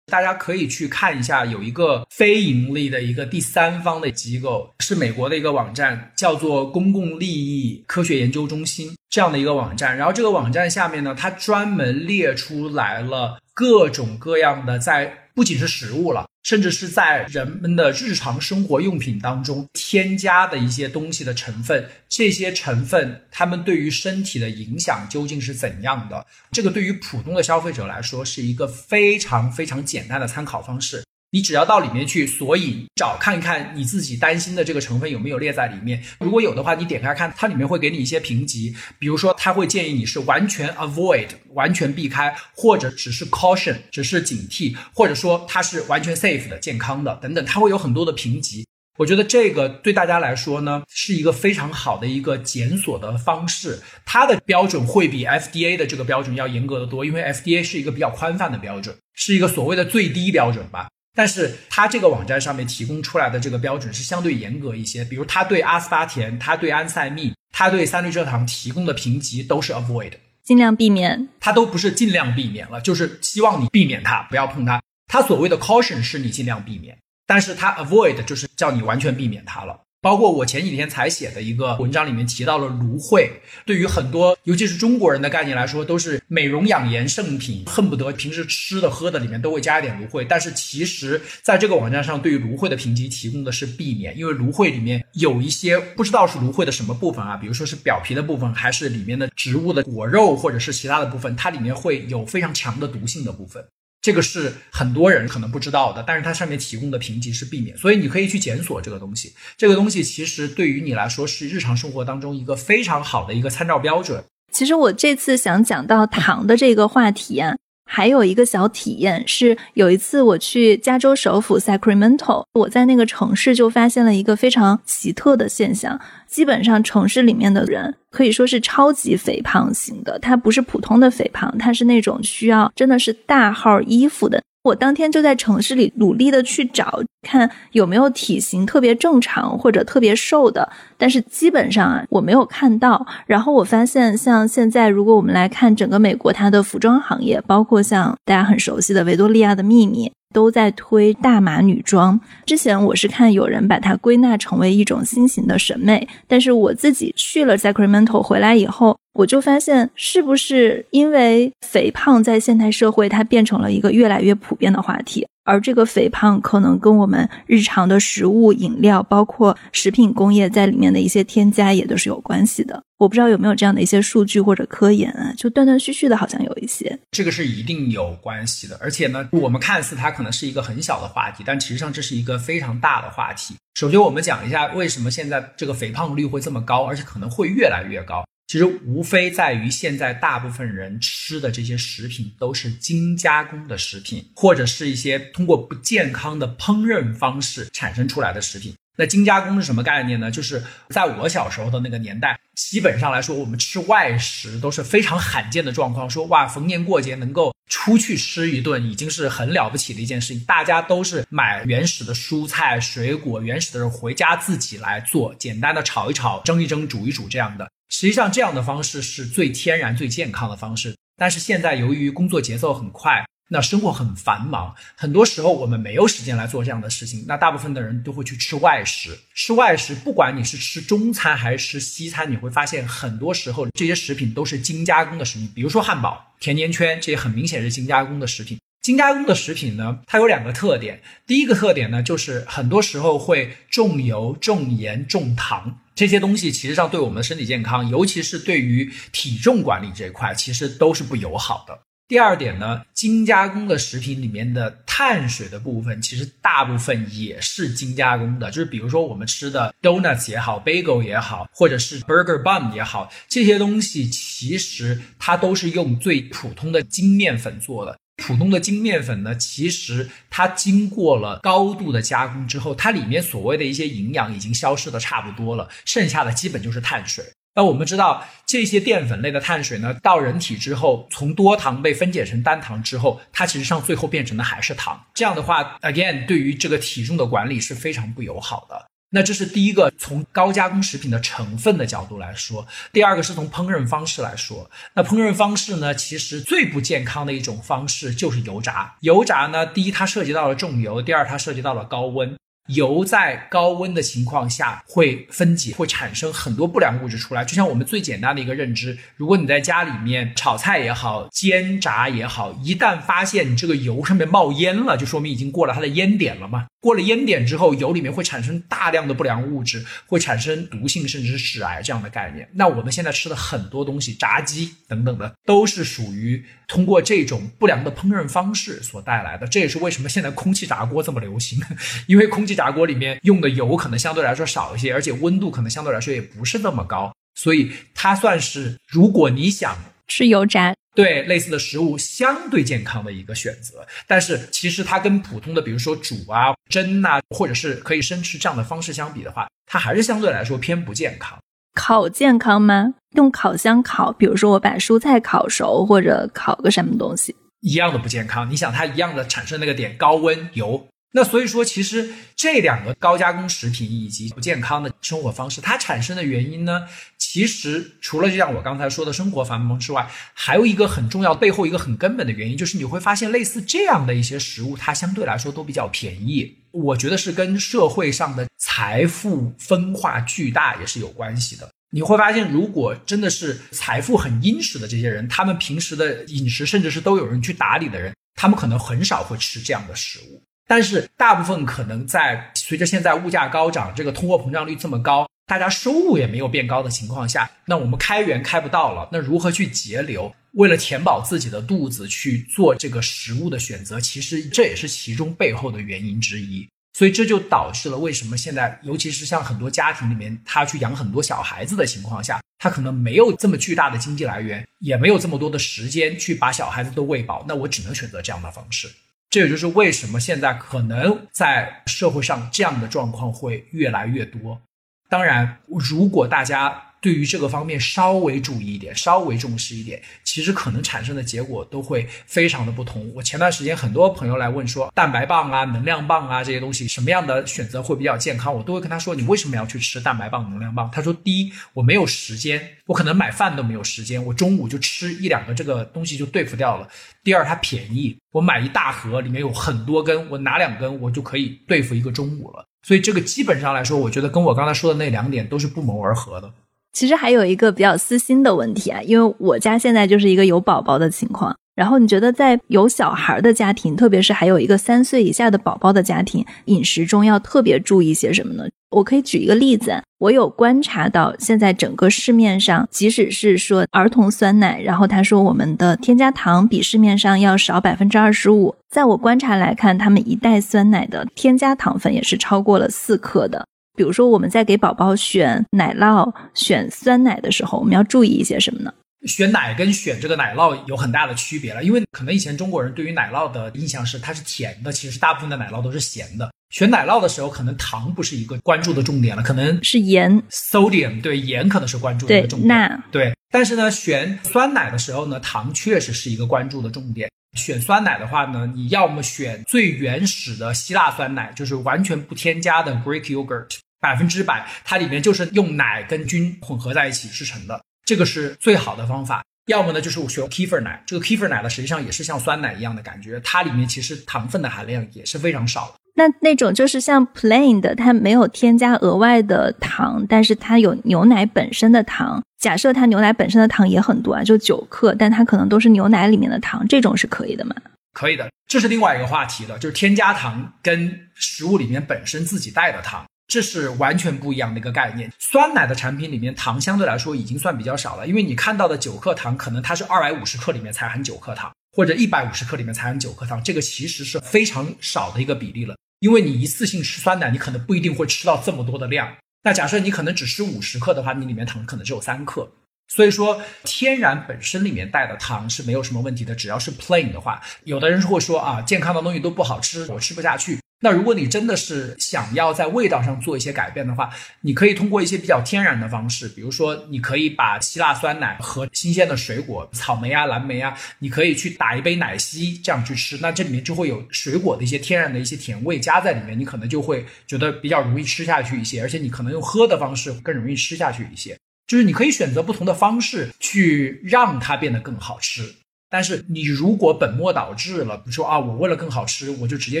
大家可以去看一下，有一个非盈利的一个第三方的机构，是美国的一个网站，叫做公共利益科学研究中心这样的一个网站。然后这个网站下面呢，它专门列出来了各种各样的在。不仅是食物了，甚至是在人们的日常生活用品当中添加的一些东西的成分，这些成分它们对于身体的影响究竟是怎样的？这个对于普通的消费者来说是一个非常非常简单的参考方式。你只要到里面去索引找看一看你自己担心的这个成分有没有列在里面，如果有的话，你点开看，它里面会给你一些评级，比如说它会建议你是完全 avoid 完全避开，或者只是 caution 只是警惕，或者说它是完全 safe 的健康的等等，它会有很多的评级。我觉得这个对大家来说呢，是一个非常好的一个检索的方式，它的标准会比 FDA 的这个标准要严格的多，因为 FDA 是一个比较宽泛的标准，是一个所谓的最低标准吧。但是它这个网站上面提供出来的这个标准是相对严格一些，比如它对阿斯巴甜、它对安赛蜜、它对三氯蔗糖提供的评级都是 avoid，
尽量避免。
它都不是尽量避免了，就是希望你避免它，不要碰它。它所谓的 caution 是你尽量避免，但是它 avoid 就是叫你完全避免它了。包括我前几天才写的一个文章里面提到了芦荟，对于很多尤其是中国人的概念来说，都是美容养颜圣品，恨不得平时吃的喝的里面都会加一点芦荟。但是其实在这个网站上，对于芦荟的评级提供的是避免，因为芦荟里面有一些不知道是芦荟的什么部分啊，比如说是表皮的部分，还是里面的植物的果肉，或者是其他的部分，它里面会有非常强的毒性的部分。这个是很多人可能不知道的，但是它上面提供的评级是避免，所以你可以去检索这个东西。这个东西其实对于你来说是日常生活当中一个非常好的一个参照标准。
其实我这次想讲到糖的这个话题啊。还有一个小体验是，有一次我去加州首府 Sacramento，我在那个城市就发现了一个非常奇特的现象，基本上城市里面的人可以说是超级肥胖型的，他不是普通的肥胖，他是那种需要真的是大号衣服的。我当天就在城市里努力的去找，看有没有体型特别正常或者特别瘦的，但是基本上啊我没有看到。然后我发现，像现在如果我们来看整个美国它的服装行业，包括像大家很熟悉的维多利亚的秘密。都在推大码女装。之前我是看有人把它归纳成为一种新型的审美，但是我自己去了 Sacramento 回来以后，我就发现，是不是因为肥胖在现代社会它变成了一个越来越普遍的话题？而这个肥胖可能跟我们日常的食物、饮料，包括食品工业在里面的一些添加，也都是有关系的。我不知道有没有这样的一些数据或者科研啊？就断断续续的，好像有一些。
这个是一定有关系的。而且呢，我们看似它可能是一个很小的话题，但其实上这是一个非常大的话题。首先，我们讲一下为什么现在这个肥胖率会这么高，而且可能会越来越高。其实无非在于现在大部分人吃的这些食品都是精加工的食品，或者是一些通过不健康的烹饪方式产生出来的食品。那精加工是什么概念呢？就是在我小时候的那个年代，基本上来说，我们吃外食都是非常罕见的状况。说哇，逢年过节能够出去吃一顿，已经是很了不起的一件事情。大家都是买原始的蔬菜、水果，原始的人回家自己来做，简单的炒一炒、蒸一蒸、煮一煮这样的。实际上，这样的方式是最天然、最健康的方式。但是现在，由于工作节奏很快，那生活很繁忙，很多时候我们没有时间来做这样的事情。那大部分的人都会去吃外食。吃外食，不管你是吃中餐还是吃西餐，你会发现很多时候这些食品都是精加工的食品。比如说汉堡、甜甜圈，这些很明显是精加工的食品。精加工的食品呢，它有两个特点。第一个特点呢，就是很多时候会重油、重盐、重糖。这些东西其实上对我们的身体健康，尤其是对于体重管理这一块，其实都是不友好的。第二点呢，精加工的食品里面的碳水的部分，其实大部分也是精加工的。就是比如说我们吃的 donuts 也好，bagel 也好，或者是 burger bun 也好，这些东西其实它都是用最普通的精面粉做的。普通的精面粉呢，其实它经过了高度的加工之后，它里面所谓的一些营养已经消失的差不多了，剩下的基本就是碳水。那我们知道，这些淀粉类的碳水呢，到人体之后，从多糖被分解成单糖之后，它其实上最后变成的还是糖。这样的话，again，对于这个体重的管理是非常不友好的。那这是第一个，从高加工食品的成分的角度来说；第二个是从烹饪方式来说。那烹饪方式呢，其实最不健康的一种方式就是油炸。油炸呢，第一它涉及到了重油，第二它涉及到了高温。油在高温的情况下会分解，会产生很多不良物质出来。就像我们最简单的一个认知，如果你在家里面炒菜也好，煎炸也好，一旦发现你这个油上面冒烟了，就说明已经过了它的烟点了嘛。过了烟点之后，油里面会产生大量的不良物质，会产生毒性，甚至是致癌这样的概念。那我们现在吃的很多东西，炸鸡等等的，都是属于通过这种不良的烹饪方式所带来的。这也是为什么现在空气炸锅这么流行，因为空气炸锅里面用的油可能相对来说少一些，而且温度可能相对来说也不是那么高，所以它算是如果你想
吃油炸。
对类似的食物相对健康的一个选择，但是其实它跟普通的，比如说煮啊、蒸呐，或者是可以生吃这样的方式相比的话，它还是相对来说偏不健康。
烤健康吗？用烤箱烤，比如说我把蔬菜烤熟或者烤个什么东西，
一样的不健康。你想它一样的产生那个点高温油，那所以说其实这两个高加工食品以及不健康的生活方式，它产生的原因呢？其实，除了就像我刚才说的生活繁忙之外，还有一个很重要背后一个很根本的原因，就是你会发现类似这样的一些食物，它相对来说都比较便宜。我觉得是跟社会上的财富分化巨大也是有关系的。你会发现，如果真的是财富很殷实的这些人，他们平时的饮食甚至是都有人去打理的人，他们可能很少会吃这样的食物。但是大部分可能在随着现在物价高涨，这个通货膨胀率这么高。大家收入也没有变高的情况下，那我们开源开不到了，那如何去节流？为了填饱自己的肚子去做这个食物的选择，其实这也是其中背后的原因之一。所以这就导致了为什么现在，尤其是像很多家庭里面，他去养很多小孩子的情况下，他可能没有这么巨大的经济来源，也没有这么多的时间去把小孩子都喂饱，那我只能选择这样的方式。这也就是为什么现在可能在社会上这样的状况会越来越多。当然，如果大家。对于这个方面稍微注意一点，稍微重视一点，其实可能产生的结果都会非常的不同。我前段时间很多朋友来问说，蛋白棒啊、能量棒啊这些东西，什么样的选择会比较健康？我都会跟他说，你为什么要去吃蛋白棒、能量棒？他说，第一，我没有时间，我可能买饭都没有时间，我中午就吃一两个这个东西就对付掉了。第二，它便宜，我买一大盒，里面有很多根，我拿两根我就可以对付一个中午了。所以这个基本上来说，我觉得跟我刚才说的那两点都是不谋而合的。
其实还有一个比较私心的问题啊，因为我家现在就是一个有宝宝的情况。然后你觉得在有小孩的家庭，特别是还有一个三岁以下的宝宝的家庭，饮食中要特别注意些什么呢？我可以举一个例子，我有观察到现在整个市面上，即使是说儿童酸奶，然后他说我们的添加糖比市面上要少百分之二十五，在我观察来看，他们一袋酸奶的添加糖分也是超过了四克的。比如说，我们在给宝宝选奶酪、选酸奶的时候，我们要注意一些什么呢？
选奶跟选这个奶酪有很大的区别了，因为可能以前中国人对于奶酪的印象是它是甜的，其实大部分的奶酪都是咸的。选奶酪的时候，可能糖不是一个关注的重点了，可能
是盐
，sodium，对，盐可能是关注的一个重点。
钠，
对。但是呢，选酸奶的时候呢，糖确实是一个关注的重点。选酸奶的话呢，你要么选最原始的希腊酸奶，就是完全不添加的 Greek yogurt。百分之百，它里面就是用奶跟菌混合在一起制成的，这个是最好的方法。要么呢，就是我选 Kefir 奶，这个 Kefir 奶呢，实际上也是像酸奶一样的感觉，它里面其实糖分的含量也是非常少的。
那那种就是像 plain 的，它没有添加额外的糖，但是它有牛奶本身的糖。假设它牛奶本身的糖也很多啊，就九克，但它可能都是牛奶里面的糖，这种是可以的吗？
可以的，这是另外一个话题了，就是添加糖跟食物里面本身自己带的糖。这是完全不一样的一个概念。酸奶的产品里面糖相对来说已经算比较少了，因为你看到的九克糖，可能它是二百五十克里面才含九克糖，或者一百五十克里面才含九克糖，这个其实是非常少的一个比例了。因为你一次性吃酸奶，你可能不一定会吃到这么多的量。那假设你可能只吃五十克的话，你里面糖可能只有三克。所以说，天然本身里面带的糖是没有什么问题的，只要是 plain 的话，有的人会说啊，健康的东西都不好吃，我吃不下去。那如果你真的是想要在味道上做一些改变的话，你可以通过一些比较天然的方式，比如说你可以把希腊酸奶和新鲜的水果，草莓啊、蓝莓啊，你可以去打一杯奶昔这样去吃，那这里面就会有水果的一些天然的一些甜味加在里面，你可能就会觉得比较容易吃下去一些，而且你可能用喝的方式更容易吃下去一些。就是你可以选择不同的方式去让它变得更好吃。但是你如果本末倒置了，比如说啊，我为了更好吃，我就直接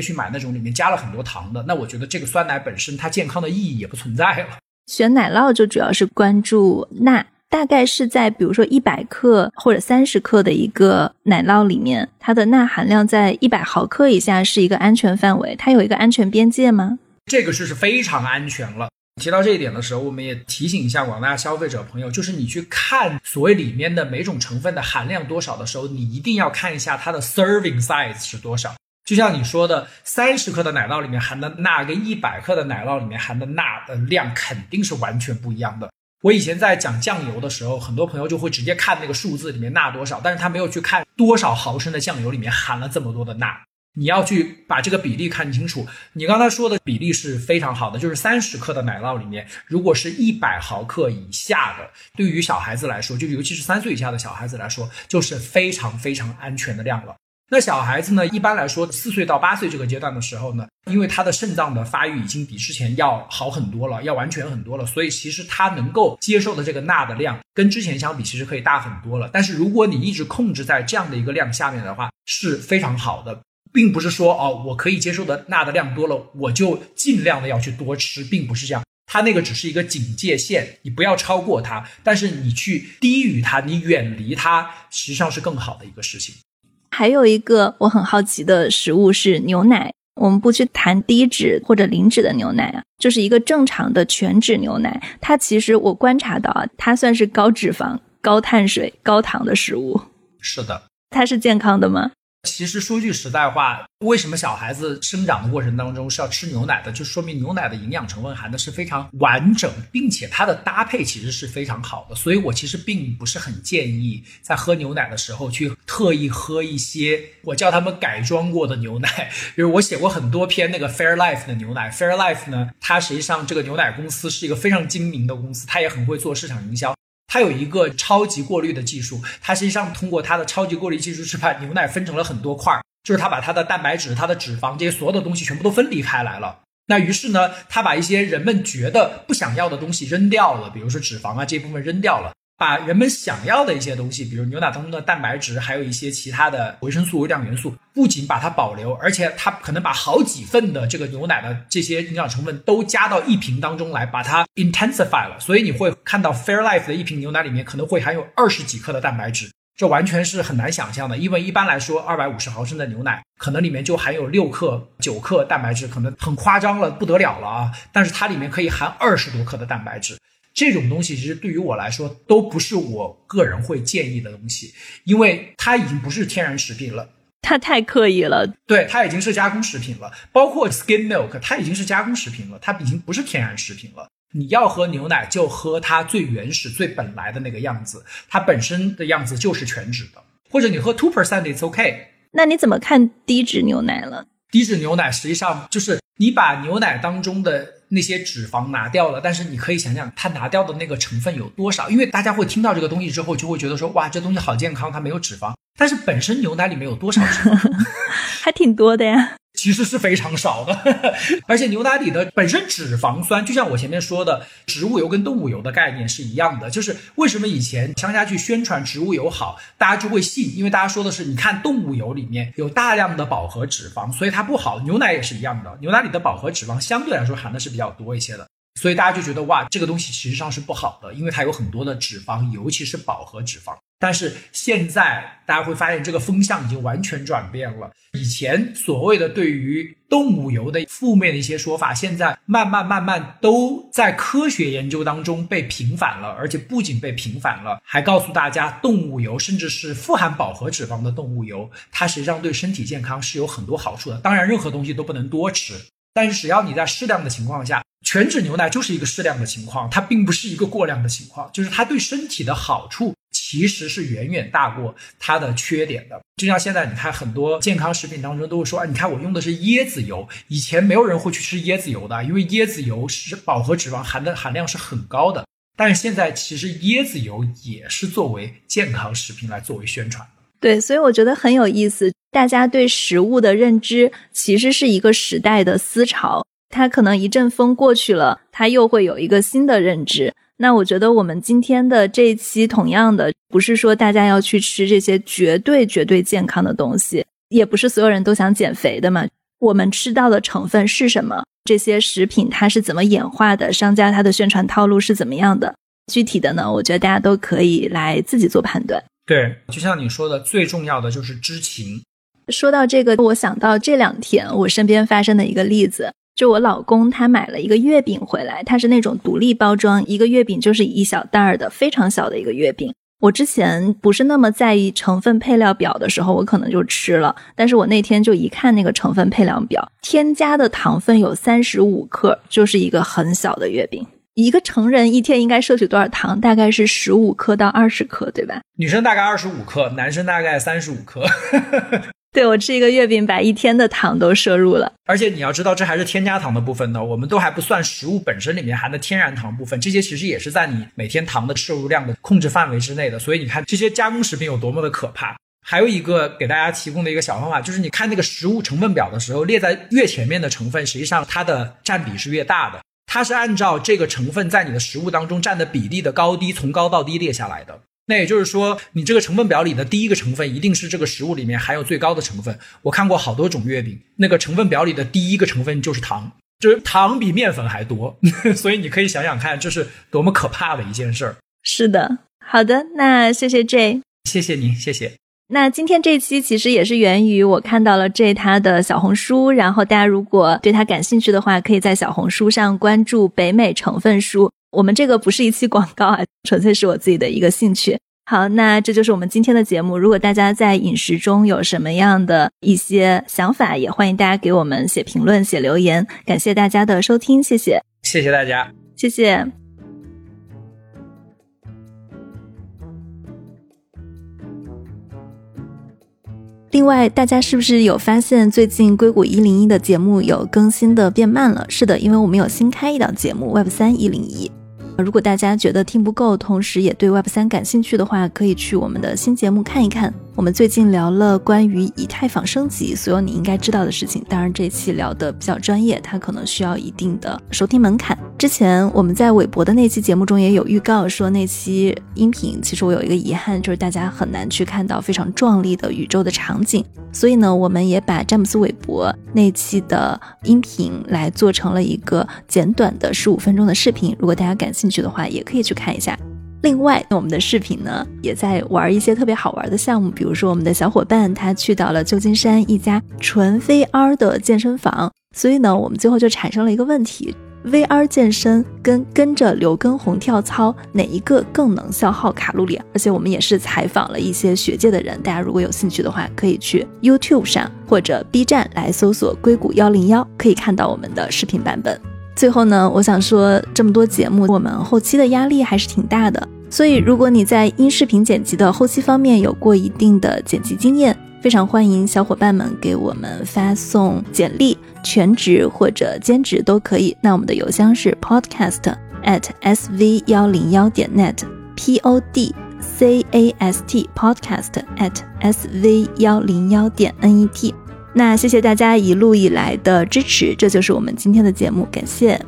去买那种里面加了很多糖的，那我觉得这个酸奶本身它健康的意义也不存在了。
选奶酪就主要是关注钠。大概是在比如说一百克或者三十克的一个奶酪里面，它的钠含量在一百毫克以下是一个安全范围，它有一个安全边界吗？
这个是是非常安全了。提到这一点的时候，我们也提醒一下广大消费者朋友，就是你去看所谓里面的每种成分的含量多少的时候，你一定要看一下它的 serving size 是多少。就像你说的，三十克的奶酪里面含的钠跟一百克的奶酪里面含的钠的量肯定是完全不一样的。我以前在讲酱油的时候，很多朋友就会直接看那个数字里面钠多少，但是他没有去看多少毫升的酱油里面含了这么多的钠。你要去把这个比例看清楚。你刚才说的比例是非常好的，就是三十克的奶酪里面，如果是一百毫克以下的，对于小孩子来说，就尤其是三岁以下的小孩子来说，就是非常非常安全的量了。那小孩子呢？一般来说，四岁到八岁这个阶段的时候呢，因为他的肾脏的发育已经比之前要好很多了，要完全很多了，所以其实他能够接受的这个钠的量跟之前相比，其实可以大很多了。但是如果你一直控制在这样的一个量下面的话，是非常好的，并不是说哦，我可以接受的钠的量多了，我就尽量的要去多吃，并不是这样。它那个只是一个警戒线，你不要超过它，但是你去低于它，你远离它，实际上是更好的一个事情。
还有一个我很好奇的食物是牛奶。我们不去谈低脂或者零脂的牛奶啊，就是一个正常的全脂牛奶。它其实我观察到啊，它算是高脂肪、高碳水、高糖的食物。
是的，
它是健康的吗？
其实说句实在话，为什么小孩子生长的过程当中是要吃牛奶的？就说明牛奶的营养成分含的是非常完整，并且它的搭配其实是非常好的。所以我其实并不是很建议在喝牛奶的时候去特意喝一些我叫他们改装过的牛奶。比如我写过很多篇那个 Fairlife 的牛奶，Fairlife 呢，它实际上这个牛奶公司是一个非常精明的公司，它也很会做市场营销。它有一个超级过滤的技术，它实际上通过它的超级过滤技术是把牛奶分成了很多块儿，就是它把它的蛋白质、它的脂肪这些所有的东西全部都分离开来了。那于是呢，它把一些人们觉得不想要的东西扔掉了，比如说脂肪啊这部分扔掉了。把人们想要的一些东西，比如牛奶当中的蛋白质，还有一些其他的维生素、微量元素，不仅把它保留，而且它可能把好几份的这个牛奶的这些营养成分都加到一瓶当中来，把它 intensify 了。所以你会看到 Fairlife 的一瓶牛奶里面可能会含有二十几克的蛋白质，这完全是很难想象的。因为一般来说，二百五十毫升的牛奶可能里面就含有六克、九克蛋白质，可能很夸张了，不得了了啊！但是它里面可以含二十多克的蛋白质。这种东西其实对于我来说都不是我个人会建议的东西，因为它已经不是天然食品了，
它太刻意了。
对，它已经是加工食品了，包括 skim milk，它已经是加工食品了，它已经不是天然食品了。你要喝牛奶就喝它最原始、最本来的那个样子，它本身的样子就是全脂的，或者你喝 two percent it's OK。
那你怎么看低脂牛奶了？
低脂牛奶实际上就是你把牛奶当中的。那些脂肪拿掉了，但是你可以想想，它拿掉的那个成分有多少？因为大家会听到这个东西之后，就会觉得说，哇，这东西好健康，它没有脂肪。但是本身牛奶里面有多少脂肪？
还挺多的呀。
其实是非常少的，而且牛奶里的本身脂肪酸，就像我前面说的，植物油跟动物油的概念是一样的。就是为什么以前商家去宣传植物油好，大家就会信，因为大家说的是，你看动物油里面有大量的饱和脂肪，所以它不好。牛奶也是一样的，牛奶里的饱和脂肪相对来说含的是比较多一些的，所以大家就觉得哇，这个东西其实上是不好的，因为它有很多的脂肪，尤其是饱和脂肪。但是现在大家会发现，这个风向已经完全转变了。以前所谓的对于动物油的负面的一些说法，现在慢慢慢慢都在科学研究当中被平反了，而且不仅被平反了，还告诉大家，动物油甚至是富含饱和脂肪的动物油，它实际上对身体健康是有很多好处的。当然，任何东西都不能多吃，但是只要你在适量的情况下，全脂牛奶就是一个适量的情况，它并不是一个过量的情况，就是它对身体的好处。其实是远远大过它的缺点的。就像现在你看很多健康食品当中都会说，啊，你看我用的是椰子油，以前没有人会去吃椰子油的，因为椰子油是饱和脂肪含的含量是很高的。但是现在其实椰子油也是作为健康食品来作为宣传。
对，所以我觉得很有意思，大家对食物的认知其实是一个时代的思潮，它可能一阵风过去了，他又会有一个新的认知。那我觉得我们今天的这一期，同样的，不是说大家要去吃这些绝对绝对健康的东西，也不是所有人都想减肥的嘛。我们吃到的成分是什么？这些食品它是怎么演化的？商家它的宣传套路是怎么样的？具体的呢，我觉得大家都可以来自己做判断。
对，就像你说的，最重要的就是知情。
说到这个，我想到这两天我身边发生的一个例子，就我老公他买了一个月饼回来，它是那种独立包装，一个月饼就是一小袋儿的，非常小的一个月饼。我之前不是那么在意成分配料表的时候，我可能就吃了，但是我那天就一看那个成分配料表，添加的糖分有三十五克，就是一个很小的月饼。一个成人一天应该摄取多少糖？大概是十五克到二十克，对吧？
女生大概二十五克，男生大概三十五克。
对我吃一个月饼，把一天的糖都摄入了。
而且你要知道，这还是添加糖的部分呢，我们都还不算食物本身里面含的天然糖部分，这些其实也是在你每天糖的摄入量的控制范围之内的。所以你看这些加工食品有多么的可怕。还有一个给大家提供的一个小方法，就是你看那个食物成分表的时候，列在越前面的成分，实际上它的占比是越大的。它是按照这个成分在你的食物当中占的比例的高低，从高到低列下来的。那也就是说，你这个成分表里的第一个成分一定是这个食物里面含有最高的成分。我看过好多种月饼，那个成分表里的第一个成分就是糖，就是糖比面粉还多。所以你可以想想看，这是多么可怕的一件事儿。
是的，好的，那谢谢 J，
谢谢您，谢谢。
那今天这期其实也是源于我看到了 J 他的小红书，然后大家如果对他感兴趣的话，可以在小红书上关注北美成分书。我们这个不是一期广告啊，纯粹是我自己的一个兴趣。好，那这就是我们今天的节目。如果大家在饮食中有什么样的一些想法，也欢迎大家给我们写评论、写留言。感谢大家的收听，谢谢，
谢谢大家，
谢谢。另外，大家是不是有发现最近硅谷一零一的节目有更新的变慢了？是的，因为我们有新开一档节目 Web 三一零一。如果大家觉得听不够，同时也对 Web 三感兴趣的话，可以去我们的新节目看一看。我们最近聊了关于以太坊升级，所有你应该知道的事情。当然，这期聊的比较专业，它可能需要一定的收听门槛。之前我们在韦博的那期节目中也有预告说，那期音频其实我有一个遗憾，就是大家很难去看到非常壮丽的宇宙的场景。所以呢，我们也把詹姆斯韦伯那期的音频来做成了一个简短的十五分钟的视频。如果大家感兴趣的话，也可以去看一下。另外，我们的视频呢也在玩一些特别好玩的项目，比如说我们的小伙伴他去到了旧金山一家纯 VR 的健身房，所以呢，我们最后就产生了一个问题：VR 健身跟跟着刘畊宏跳操哪一个更能消耗卡路里？而且我们也是采访了一些学界的人，大家如果有兴趣的话，可以去 YouTube 上或者 B 站来搜索硅谷幺零幺，可以看到我们的视频版本。最后呢，我想说，这么多节目，我们后期的压力还是挺大的。所以，如果你在音视频剪辑的后期方面有过一定的剪辑经验，非常欢迎小伙伴们给我们发送简历，全职或者兼职都可以。那我们的邮箱是 podcast at sv 幺零幺点 net，p o d c a s t podcast at sv 幺零幺点 n e t。那谢谢大家一路以来的支持，这就是我们今天的节目，感谢。